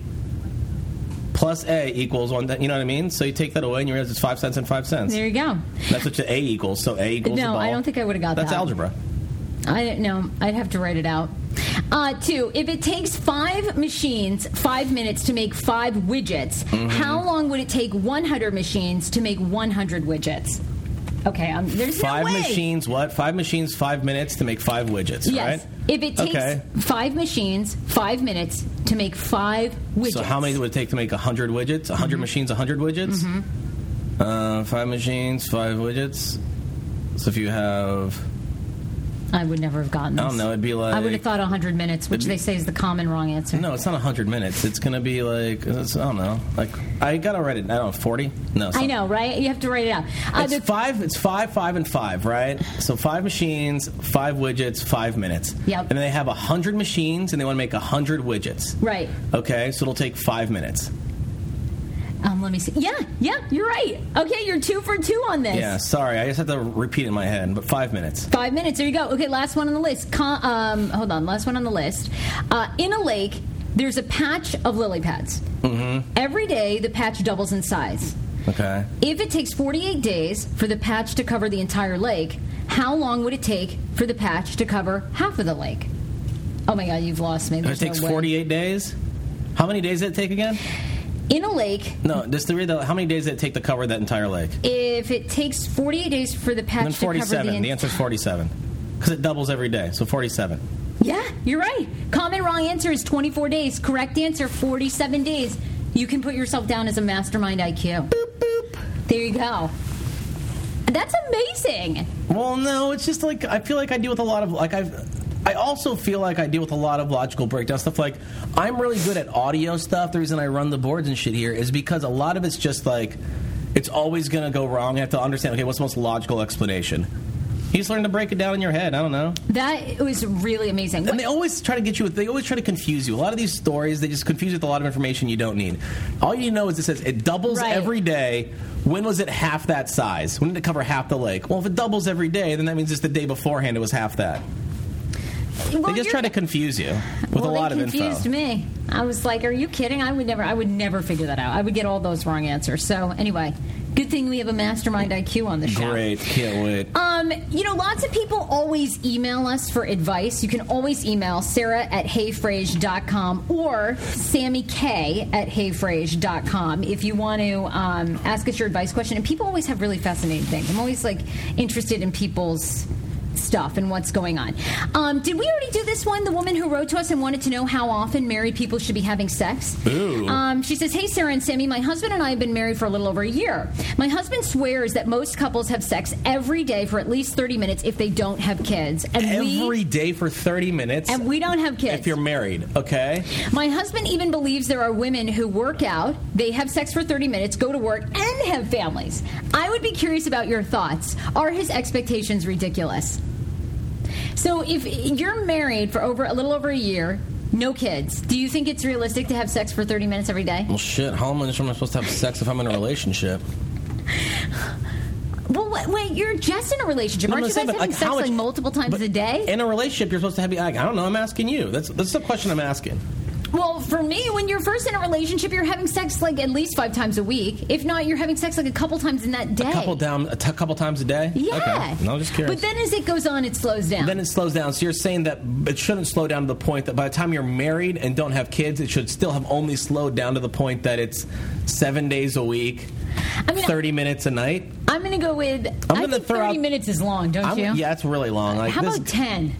plus a equals one. You know what I mean? So you take that away and you realize it's five cents and five cents. There you go. That's what a equals. So a equals No. I don't think I would have got That's that. That's algebra. I don't know. I'd have to write it out. Uh, two, if it takes five machines five minutes to make five widgets, Mm-hmm. how long would it take 100 machines to make 100 widgets? Okay, um, there's Five no machines. What? Five machines. Five minutes to make five widgets. Yes. Right. If it takes Okay. five machines five minutes to make five widgets. So how many would it take to make hundred widgets? 100 Mm-hmm. machines, hundred widgets. Uh, five machines, five widgets. So if you have, I would never have gotten this. I don't know, it'd be like I would have thought 100 minutes, which be- they say is the common wrong answer. no, it's not hundred minutes. It's gonna be like I don't know. Like I gotta write it. I don't know, forty. No, I know, right? You have to write it out. Uh, It's the- five. It's five, five, and five, right? So five machines, five widgets, five minutes. Yep. And then they have a hundred machines, and they want to make a hundred widgets. right. Okay, so it'll take five minutes. Um, let me see. Yeah, yeah, you're right. Okay, you're two for two on this. Yeah, sorry, I just have to repeat it in my head, but five minutes. Five minutes. There you go. Okay, last one on the list. Con- um, hold on. Last one on the list. Uh, in a lake, there's a patch of lily pads. Mm-hmm. Every day, the patch doubles in size. Okay. If it takes 48 days for the patch to cover the entire lake, how long would it take for the patch to cover half of the lake? Oh my God, you've lost me. It takes no way. 48 days. How many days did it take again? In a lake, No, just to read the, how many days did it take to cover that entire lake? if it takes 48 days for the patch And then to cover 47. the The answer is 47. Because it doubles every day, so 47. Yeah, you're right. Common wrong answer is 24 days. Correct answer 47 days. You can put yourself down as a mastermind IQ. Boop boop. There you go. That's amazing. Well, no, it's just like I feel like I deal with a lot of like I've. I also feel like I deal with a lot of logical breakdown stuff. Like I'm really good at audio stuff. The reason I run the boards and shit here is because a lot of it's just like It's always going to go wrong. You have to understand. Okay, what's the most logical explanation? You just learn to break it down in your head. I don't know. That was really amazing. And they always try to get you with, they always try to confuse you. A lot of these stories, they just confuse you with a lot of information you don't need. All you need to know is it says it doubles Right. every day. When was it half that size? When did it cover half the lake? Well, if it doubles every day, then that means just the day beforehand it was half that. Well, they just try to confuse you with well, a lot they of confused me. I was like, "Are you kidding? I would never. I would never figure that out. I would get all those wrong answers." So anyway, good thing we have a mastermind IQ on the show. Great, can't wait. Um, you know, lots of people always email us for advice. You can always email Sarah at heyfrase.com or Samy K at heyfrase.com if you want to um, ask us your advice question. And people always have really fascinating things. I'm always like interested in people's stuff and what's going on. Um, did we already do this one? The woman who wrote to us and wanted to know how often married people should be having sex. Um, she says, Hey, Sarah and Samy, my husband and I have been married for a little over a year. My husband swears that most couples have sex every day for at least 30 minutes if they don't have kids. And Every we. day for 30 minutes. And we don't have kids. if you're married, okay? My husband even believes there are women who work out, they have sex for 30 minutes, go to work, and have families. I would be curious about your thoughts. Are his expectations ridiculous? So, if you're married for over a little over a year, no kids, do you think it's realistic to have sex for 30 minutes every day? Well, shit, how am I supposed to have sex if I'm in a relationship? Well, wait, wait you're just in a relationship. No, Aren't you guys say, but, having like, sex much- like multiple times a day? In a relationship, you're supposed to have. Like, I don't know. I'm asking you. That's that's the question I'm asking. Well, for me, when you're first in a relationship, you're having sex like at least five times a week. If not, you're having sex like a couple times in that day. A couple down, a t- couple times a day. Yeah. Okay. No, I'm just curious. But then as it goes on, it slows down. then it slows down. So you're saying that it shouldn't slow down to the point that by the time you're married and don't have kids, it should still have only slowed down to the point that it's seven days a week, I mean, thirty minutes a night. I'm going to go with. I'm gonna think throw 30 out- minutes is long, don't I'm, you? yeah, it's really long. Like How this, about 10?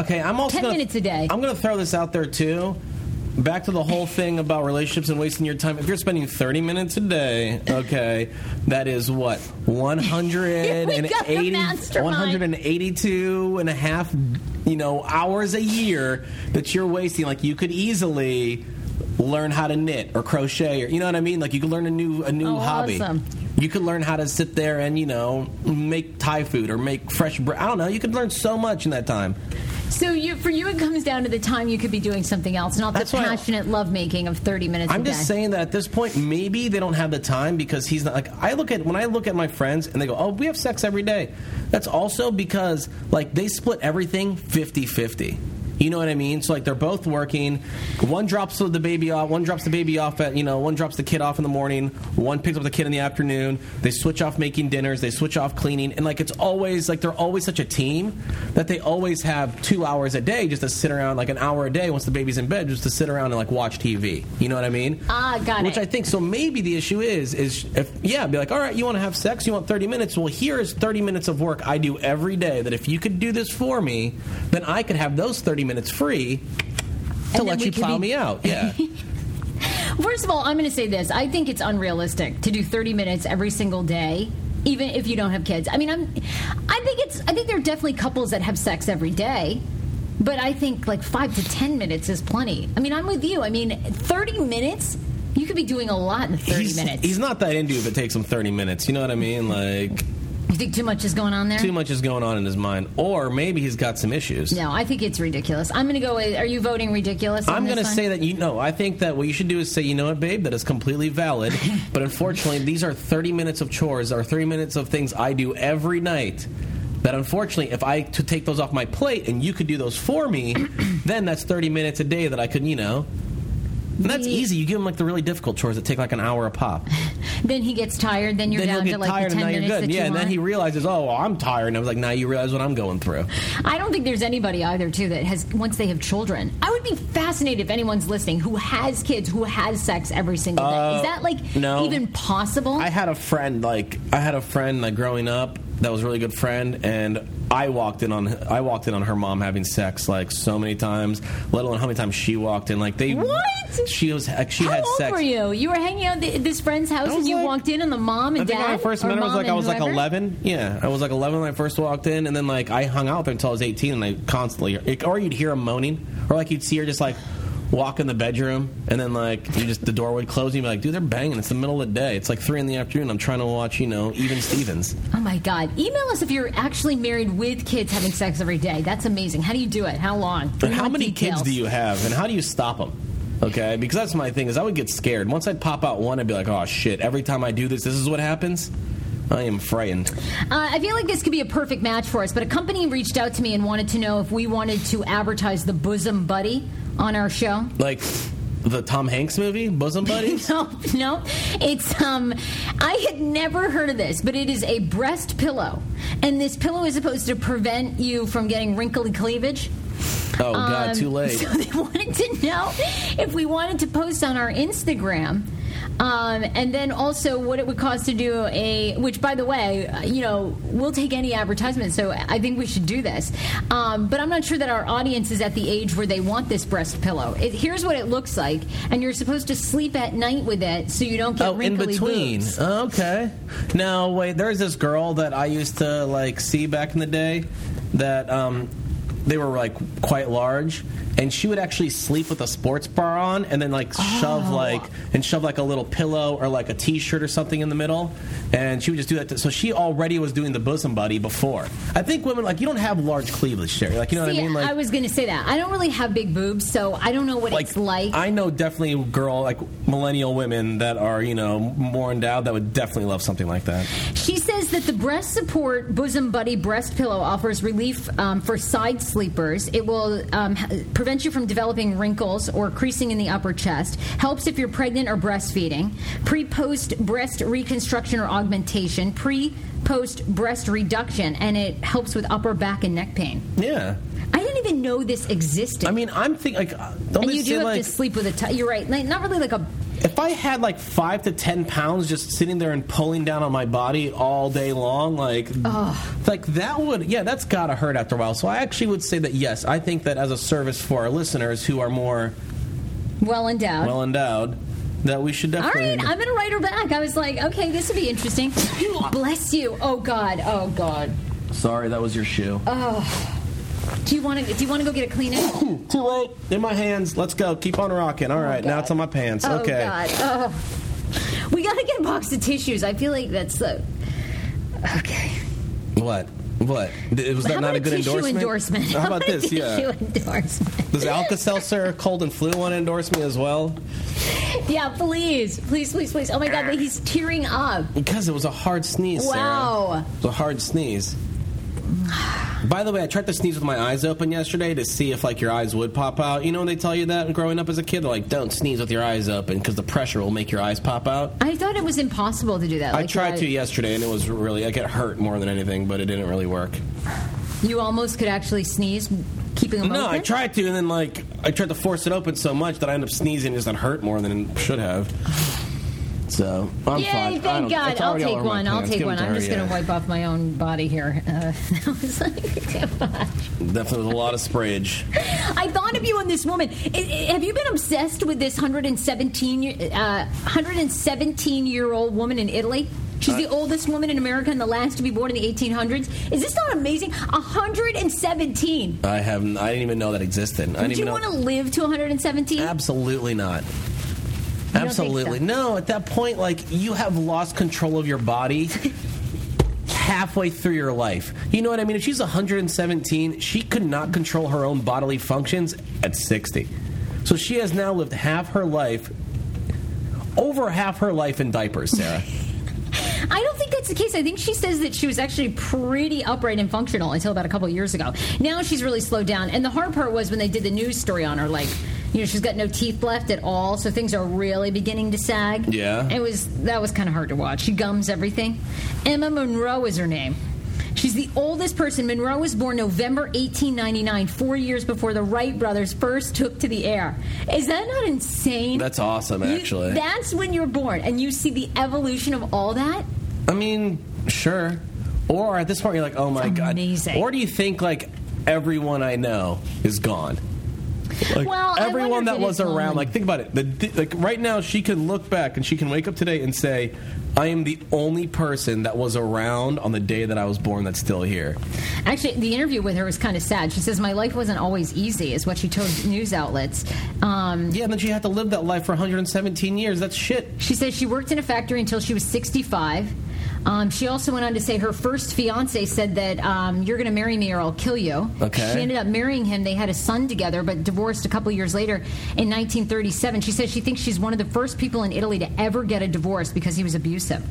Okay, I'm also 10 gonna, minutes a day? I'm going to throw this out there too. Back to the whole thing about relationships and wasting your time. If you're spending 30 minutes a day, okay, that is what 180, 182 and a half, you know, hours a year that you're wasting. Like you could easily learn how to knit or crochet, or you know what I mean. Like you could learn a new a new Oh, hobby. awesome. You could learn how to sit there and you know make Thai food or make fresh bread. I don't know. You could learn so much in that time. So you, for you, it comes down to the time you could be doing something else, not That's the passionate lovemaking of 30 minutes I'm a day. just saying that at this point, maybe they don't have the time because he's not like. I look at when I look at my friends and they go, "Oh, we have sex every day." That's also because like they split everything 50-50. You know what I mean? So like they're both working. One drops the baby off. One drops the baby off at you know. One drops the kid off in the morning. One picks up the kid in the afternoon. They switch off making dinners. They switch off cleaning. And like it's always like they're always such a team that they always have two hours a day just to sit around like an hour a day once the baby's in bed just to sit around and like watch TV. You know what I mean? Ah, got Which it. I think so. Maybe the issue is is if yeah, be like, all right, you want to have sex? You want thirty minutes? Well, here's thirty minutes of work I do every day. That if you could do this for me, then I could have those thirty minutes free to let you plow be- me out. Yeah. First of all, I'm going to say this. I think it's unrealistic to do 30 minutes every single day, even if you don't have kids. I mean, I'm, I think it's, I think there are definitely couples that have sex every day, but I think like five to 10 minutes is plenty. I mean, I'm with you. I mean, 30 minutes, you could be doing a lot in 30 he's, minutes. he's not that into if it takes him thirty minutes. You know what I mean? Like you think too much is going on there? too much is going on in his mind, or maybe he's got some issues. No, I think it's ridiculous. I'm going to go with, are you voting ridiculous? on I'm going to say that you know. I think that what you should do is say, you know what, babe, that is completely valid. but unfortunately, these are 30 minutes of chores or 30 minutes of things I do every night. That unfortunately, if I to take those off my plate and you could do those for me, then that's 30 minutes a day that I could, you know. And that's easy. You give him like the really difficult chores that take like an hour a pop. Then he gets tired, then you're then down to like tired the 10 and now you're minutes good. that Yeah, you and then he realizes, oh, well, I'm tired. And I was like, now you realize what I'm going through. I don't think there's anybody either too that has once they have children. I would be fascinated if anyone's listening who has kids who has sex every single day. Is that like Uh, no. even possible? I had a friend like I had a friend like growing up that was a really good friend, and I walked in on I walked in on her mom having sex like so many times. Let alone how many times she walked in. Like they What? She was like, she How had old were you? You were hanging out at this friend's house and you like- walked in and the mom I and think dad. when I first met her, was like I was like 11. Yeah, I was like 11 when I first walked in, and then like I hung out with her until I was 18, and I constantly, or you'd hear her moaning, or like you'd see her just like walk in the bedroom and then like you just the door would close and you'd be like, dude, they're banging. It's the middle of the day. It's like three in the afternoon. I'm trying to watch, you know, Even Stevens. Oh my God! Email us if you're actually married with kids having sex every day. That's amazing. How do you do it? How long? And how many details. kids do you have, and how do you stop them? Okay, because that's my thing. Is I would get scared once I'd pop out one. I'd be like, oh shit! Every time I do this, this is what happens. I am frightened. Uh, I feel like this could be a perfect match for us, but a company reached out to me and wanted to know if we wanted to advertise the Bosom Buddy on our show. Like the Tom Hanks movie, Bosom Buddies. No, no. It's um I had never heard of this, but it is a breast pillow. And this pillow is supposed to prevent you from getting wrinkly cleavage. Oh god, Um, too late. So they wanted to know if we wanted to post on our Instagram. Um, and then also what it would cost to do a, which by the way, uh, you know, we'll take any advertisement, so I think we should do this. Um, but I'm not sure that our audience is at the age where they want this breast pillow. It, here's what it looks like, and you're supposed to sleep at night with it so you don't get Oh, in between. boobs. Oh, okay. Now, wait. There's this girl that I used to like see back in the day. That um, they were like quite large, and she would actually sleep with a sports bra on, and then like shove Oh. like and shove like a little pillow or like a T-shirt or something in the middle, and she would just do that. To, so she already was doing the bosom buddy before. I think women like you don't have large cleavage, Sherry. Like you know See, what I mean? Like I was going to say that. I don't really have big boobs, so I don't know what it's like. I know definitely girl like millennial women that are you know more endowed that would definitely love something like that. She says that the breast support bosom buddy breast pillow offers relief um, for side sleepers. It will um, h- prevent you from developing wrinkles or creasing in the upper chest. Helps if you're pregnant or breastfeeding. Pre post breast reconstruction or augmentation. Pre post breast reduction, and it helps with upper back and neck pain. Yeah. I didn't even know this existed. I mean, I'm thinking like, uh, don't and you do have like, to sleep with a. T- you're right. Like, not really like a. if I had like five to ten pounds just sitting there and pulling down on my body all day long, like, like that would, yeah, that's gotta hurt after a while. So I actually would say that yes, I think that as a service for our listeners who are more Well endowed. well endowed, that we should All definitely. right, I'm gonna write her back. I was like, okay, this would be interesting. Bless you. Oh God. Oh God. Sorry, that was your shoe. Do you want to? Do you want to go get a Kleenex? Too late. In my hands. Let's go. Keep on rocking. All right, oh, now it's on my pants. Okay. Oh okay. God. Oh. We gotta get a box of tissues. I feel like that's the. Okay. What? What? Was that How not about a good endorsement? endorsement? How about a this? Yeah. Endorsement. Does Alka Seltzer cold and flu want to endorse me as well? Yeah, please, please, please, please. Oh my God, he's tearing up. Because it was a hard sneeze. Sarah. Wow. It was a hard sneeze. By the way, I tried to sneeze with my eyes open yesterday to see if like your eyes would pop out. You know when they tell you that growing up as a kid, they're like, "Don't sneeze with your eyes open because the pressure will make your eyes pop out." I thought it was impossible to do that. I Like, tried to yesterday, and it was really like it hurt more than anything, but it didn't really work. You almost could actually sneeze, keeping them open? No, open. I tried to, and then like I tried to force it open so much that I ended up sneezing, and it just hurt more than it should have. So I'm Yay, fine. Thank God. I'll take one. I'll take Give one. I'm her, just going to wipe off my own body here. Uh, that was like too much. Definitely was a lot of sprayage. I thought of you and this woman. Have you been obsessed with this 117 year- uh, 117 year old woman in Italy? She's the oldest woman in America and the last to be born in the 1800s. Is this not amazing? 117. I haven't. I didn't even know that existed. Would you want to live to 117? Absolutely not. Absolutely so? no. At that point, like you have lost control of your body. halfway through your life. You know what I mean? If she's 117, she could not control her own bodily functions at 60. So she has now lived half her life, over half her life in diapers, Sarah. I don't think that's the case. I think she says that she was actually pretty upright and functional until about a couple of years ago. Now she's really slowed down. And the hard part was when they did the news story on her, like, you know, she's got no teeth left at all, so things are really beginning to sag. Yeah. It was that was kind of hard to watch. She gums everything. Emma Morano is her name. She's the oldest person. Morano was born November 1899, four years before the Wright brothers first took to the air. Is that not insane? That's awesome, You- actually. that's when you're born, and you see the evolution of all that. I mean, sure. Or at this point, you're like, oh my god. amazing. Or do you think like everyone I know is gone? Like Well, everyone that was around, like think about it. The, like right now, she can look back and she can wake up today and say, "I am the only person that was around on the day that I was born that's still here." Actually, the interview with her was kind of sad. She says, My life wasn't always easy, is what she told news outlets. Um, Yeah, and then she had to live that life for 117 years. That's shit. She says she worked in a factory until she was 65. Um, she also went on to say her first fiance said that um, you're going to marry me or I'll kill you. Okay. She ended up marrying him. They had a son together, but divorced a couple years later in 1937. She says she thinks she's one of the first people in Italy to ever get a divorce because he was abusive.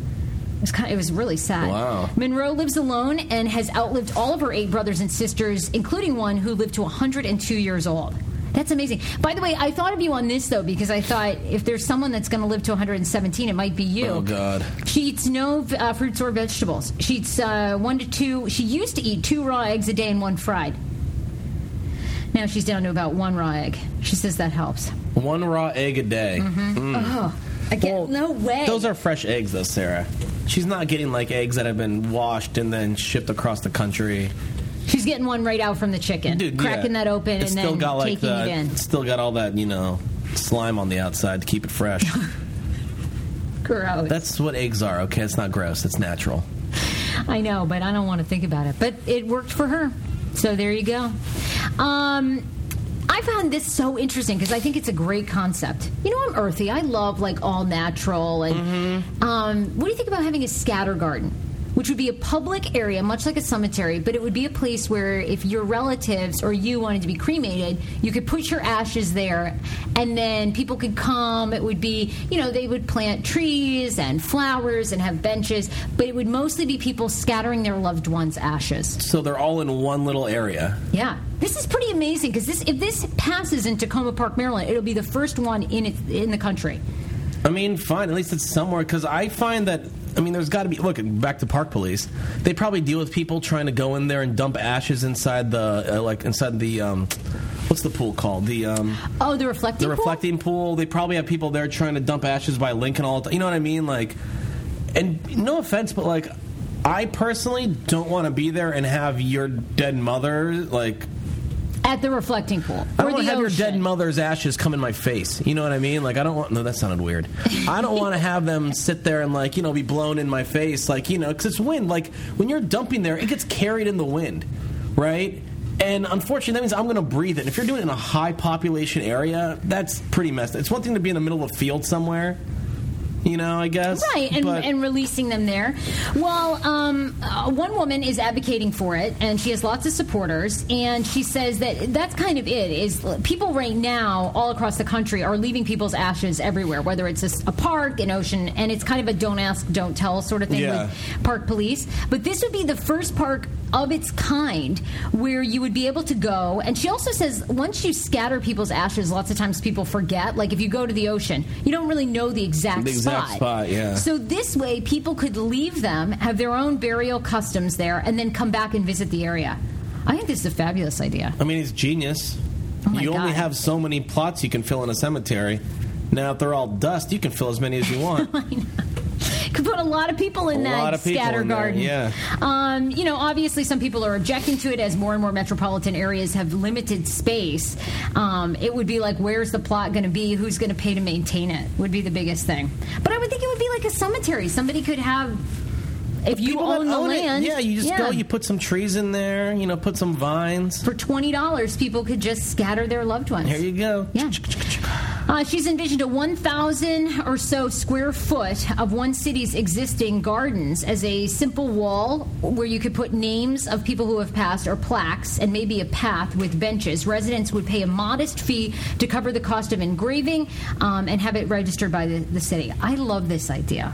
It was, kind of, it was really sad. Wow. Morano lives alone and has outlived all of her eight brothers and sisters, including one who lived to 102 years old. That's amazing. By the way, I thought of you on this though because I thought if there's someone that's going to live to 117, it might be you. Oh God. She eats no uh, fruits or vegetables. She eats uh, one to two. She used to eat two raw eggs a day and one fried. Now she's down to about one raw egg. She says that helps. One raw egg a day. Oh, I get Well, no way. Those are fresh eggs, though, Sarah. She's not getting like eggs that have been washed and then shipped across the country. She's getting one right out from the chicken, Dude, cracking yeah. that open It's and still then got like taking the, it in. Still got all that you know slime on the outside to keep it fresh. Gross. That's what eggs are. Okay, it's not gross. It's natural. I know, but I don't want to think about it. But it worked for her. So there you go. Um, I found this so interesting because I think it's a great concept. You know, I'm earthy. I love like all natural. And Mm-hmm. um, what do you think about having a scatter garden? Which would be a public area, much like a cemetery, but it would be a place where if your relatives or you wanted to be cremated, you could put your ashes there and then people could come. It would be, you know, they would plant trees and flowers and have benches, but it would mostly be people scattering their loved ones' ashes. So they're all in one little area. Yeah, this is pretty amazing because this if this passes in Takoma Park, Maryland, it'll be the first one in it, in the country. I mean, fine. At least it's somewhere. Because I find that. I mean, there's got to be. Look, back to park police. They probably deal with people trying to go in there and dump ashes inside the, uh, like inside the, um, what's the pool called? The, um, Oh, the reflecting pool. the pool? reflecting pool. They probably have people there trying to dump ashes by Lincoln all the time. You know what I mean? Like, and no offense, but like, I personally don't want to be there and have your dead mother like. At the reflecting pool. I don't want to have your dead mother's ashes come in my face. You know what I mean? Like I don't want. No, that sounded weird. I don't want to have them sit there and like you know be blown in my face. Like you know because it's wind. Like when you're dumping there, it gets carried in the wind, right? And unfortunately, that means I'm going to breathe it. And if you're doing it in a high population area, that's pretty messed. up. It's one thing to be in the middle of a field somewhere. You know, I guess. Right, and, But- and releasing them there. Well, um, uh, one woman is advocating for it, and she has lots of supporters. And she says that that's kind of it. Is people right now all across the country are leaving people's ashes everywhere, whether it's a park, an ocean, and it's kind of a don't ask, don't tell sort of thing Yeah. with park police. But this would be the first park of its kind where you would be able to go. And she also says once you scatter people's ashes, lots of times people forget. Like if you go to the ocean, you don't really know the exact The exact spot, yeah. So this way, people could leave them, have their own burial customs there, and then come back and visit the area. I think this is a fabulous idea. I mean, it's genius. Oh you only have so many plots you can fill in a cemetery. Now, if they're all dust, you can fill as many as you want. Could put a lot of people in A that scatter in there, garden. yeah. Um, you know, obviously, some people are objecting to it as more and more metropolitan areas have limited space. Um, it would be like, where's the plot going to be? Who's going to pay to maintain it? Would be the biggest thing. But I would think it would be like a cemetery. Somebody could have. If you own the own it, land, yeah, you just yeah. go, you put some trees in there, you know, put some vines. for twenty dollars, people could just scatter their loved ones. Here you go. Yeah. Uh, she's envisioned a 1,000 or so square foot of one city's existing gardens as a simple wall where you could put names of people who have passed or plaques and maybe a path with benches. Residents would pay a modest fee to cover the cost of engraving um, and have it registered by the, the city. I love this idea.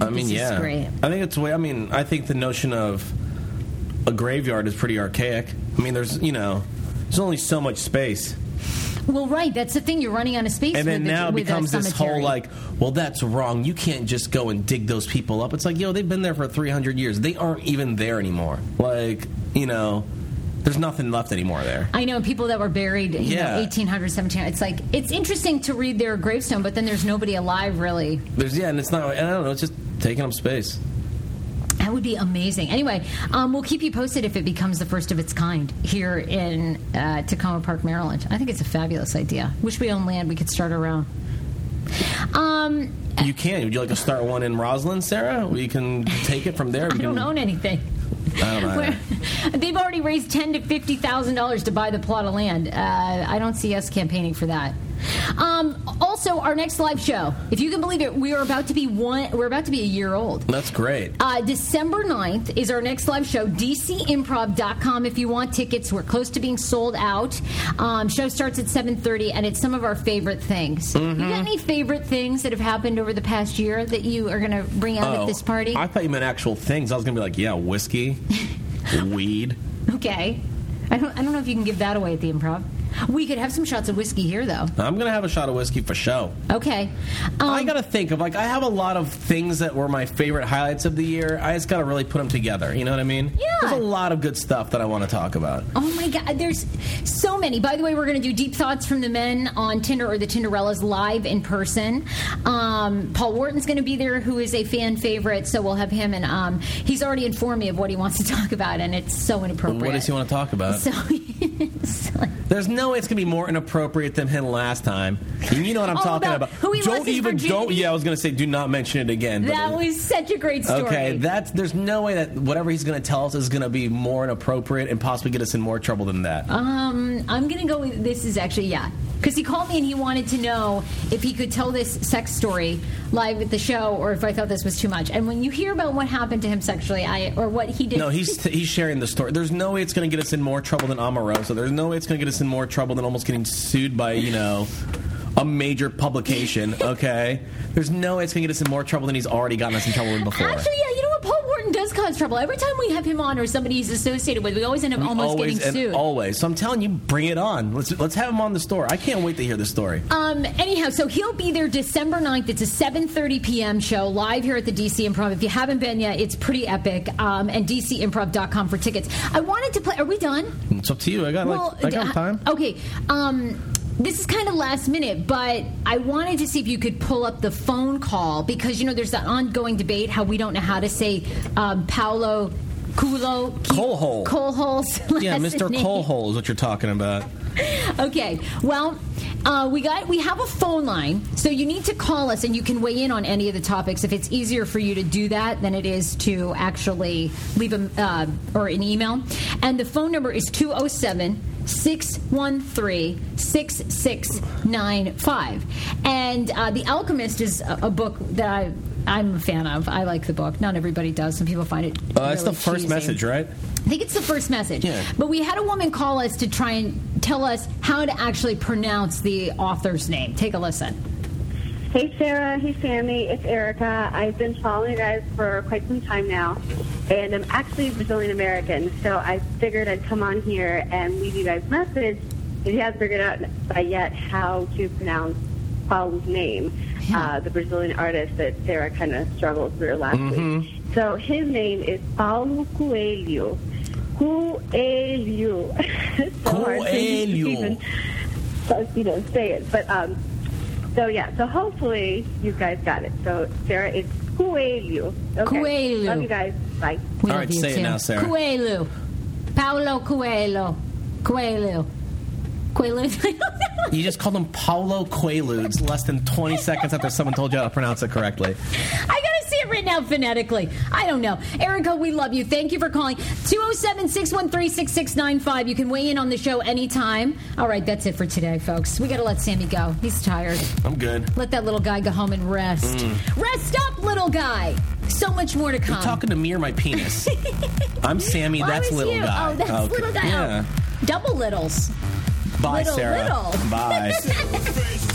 I, I mean, yeah. great. I think it's the way. I mean, I think the notion of a graveyard is pretty archaic. I mean, there's you know, there's only so much space, Well, right. That's the thing. You're running out of space. and then a- now it becomes this whole like, well, that's wrong. You can't just go and dig those people up. It's like, yo, they've been there for 300 years. They aren't even there anymore. Like, you know, there's nothing left anymore there. I know people that were buried, you Yeah. know, 1800, 1700. It's like it's interesting to read their gravestone, but then there's nobody alive really. There's yeah, and it's not. I don't know. It's just taking up space. That would be amazing. Anyway, um, we'll keep you posted if it becomes the first of its kind here in uh, Takoma Park, Maryland. I think it's a fabulous idea. Wish we owned land we could start our own. Um, You can. Would you like to start one in Rosslyn, Sarah? We can take it from there. We I don't can, own anything. They've already raised ten to fifty thousand dollars to buy the plot of land. Uh, I don't see us campaigning for that. Um, also, our next live show, if you can believe it, we are about to be one. We're about to be a year old. That's great. Uh, December 9th is our next live show. DCImprov.com if you want tickets. We're close to being sold out. Um, show starts at 7.30, and it's some of our favorite things. Mm-hmm. You got any favorite things that have happened over the past year that you are going to bring out at this party? Oh, I thought you meant actual things. I was going to be like, yeah, whiskey, weed. Okay. I don't, I don't know if you can give that away at the improv. We could have some shots of whiskey here, though. I'm going to have a shot of whiskey for show. Okay. Um, I got to think of, like, I have a lot of things that were my favorite highlights of the year. I just got to really put them together. You know what I mean? Yeah. There's a lot of good stuff that I want to talk about. Oh my God, there's so many. By the way, we're going to do Deep Thoughts from the Men on Tinder or the Tinderellas live in person. Um, Paul Wharton's going to be there, who is a fan favorite, so we'll have him. And um, he's already informed me of what he wants to talk about, and it's so inappropriate. What does he want to talk about? So, There's no way it's gonna be more inappropriate than him last time. You know what I'm Oh, talking about about. who he don't even don't. Yeah, I was gonna say do not mention it again. but- that was such a great story. okay. That's there's no way that whatever he's gonna tell us is gonna be more inappropriate and possibly get us in more trouble than that. Um, I'm gonna go with this. Is actually yeah, because he called me and he wanted to know if he could tell this sex story live at the show, or if I thought this was too much. And when you hear about what happened to him sexually, I or what he did, no, he's he's sharing the story. There's no way it's gonna get us in more trouble than Omarosa. There's no way it's gonna get us in more trouble than almost getting sued by you know. A major publication, okay? There's no way it's gonna get us in more trouble than he's already gotten us in trouble with before. Actually, yeah? Paul Wharton does cause trouble. Every time we have him on or somebody he's associated with, we always end up almost always getting sued. always. So I'm telling you, bring it on. Let's let's have him on the store. I can't wait to hear the story. Um, anyhow, so he'll be there December 9th. It's a 7.30 p.m. show live here at the DC Improv. If you haven't been yet, it's pretty epic. Um, and DCImprov.com for tickets. I wanted to play... Are we done? It's up to you. I got like I got time. Okay. Um, this is kind of last minute, but I wanted to see if you could pull up the phone call because you know there's that ongoing debate how we don't know how to say um, Paolo Culo Colehole. Colehole's Yeah, Mr. name. Colehole is what you're talking about. Okay. Well, uh, we got we have a phone line, so you need to call us, and you can weigh in on any of the topics. If it's easier for you to do that than it is to actually leave a uh, or an email, and the phone number is 207 613 6695. And uh, The Alchemist is a, a book that I. I'm a fan of. I like the book. Not everybody does. Some people find it. Uh, that's really the first cheesy. message, right? I think it's the first message. Yeah. But we had a woman call us to try and tell us how to actually pronounce the author's name. Take a listen. Hey Sarah, hey Samy, it's Erica. I've been following you guys for quite some time now, and I'm actually Brazilian American, so I figured I'd come on here and leave you guys a message if you haven't figured out by yet how to pronounce Paulo's name, uh, the Brazilian artist that Sarah kind of struggled through last week. So his name is Paulo Coelho. Coelho. so Coelho. even, so, you know, say it, but um, so yeah, so hopefully you guys got it. So Sarah, it's Coelho. Okay. Coelho. Love you guys. Bye. We All love right, you say it now, Sarah. Coelho. Paulo Coelho. Coelho. Coelho. You just called him Paulo Quaaludes less than 20 seconds after someone told you how to pronounce it correctly. I gotta see it written out phonetically. I don't know. Erica, we love you. Thank you for calling. 207 613 6695. You can weigh in on the show anytime. All right, that's it for today, folks. We gotta let Samy go. He's tired. I'm good. Let that little guy go home and rest. Mm. Rest up, little guy. So much more to come. You're talking to me or my penis? I'm Samy. Well, that's little you. guy. Oh, that's Okay. little guy. Yeah. Oh, double littles. Bye, Little, Sarah. little. Bye.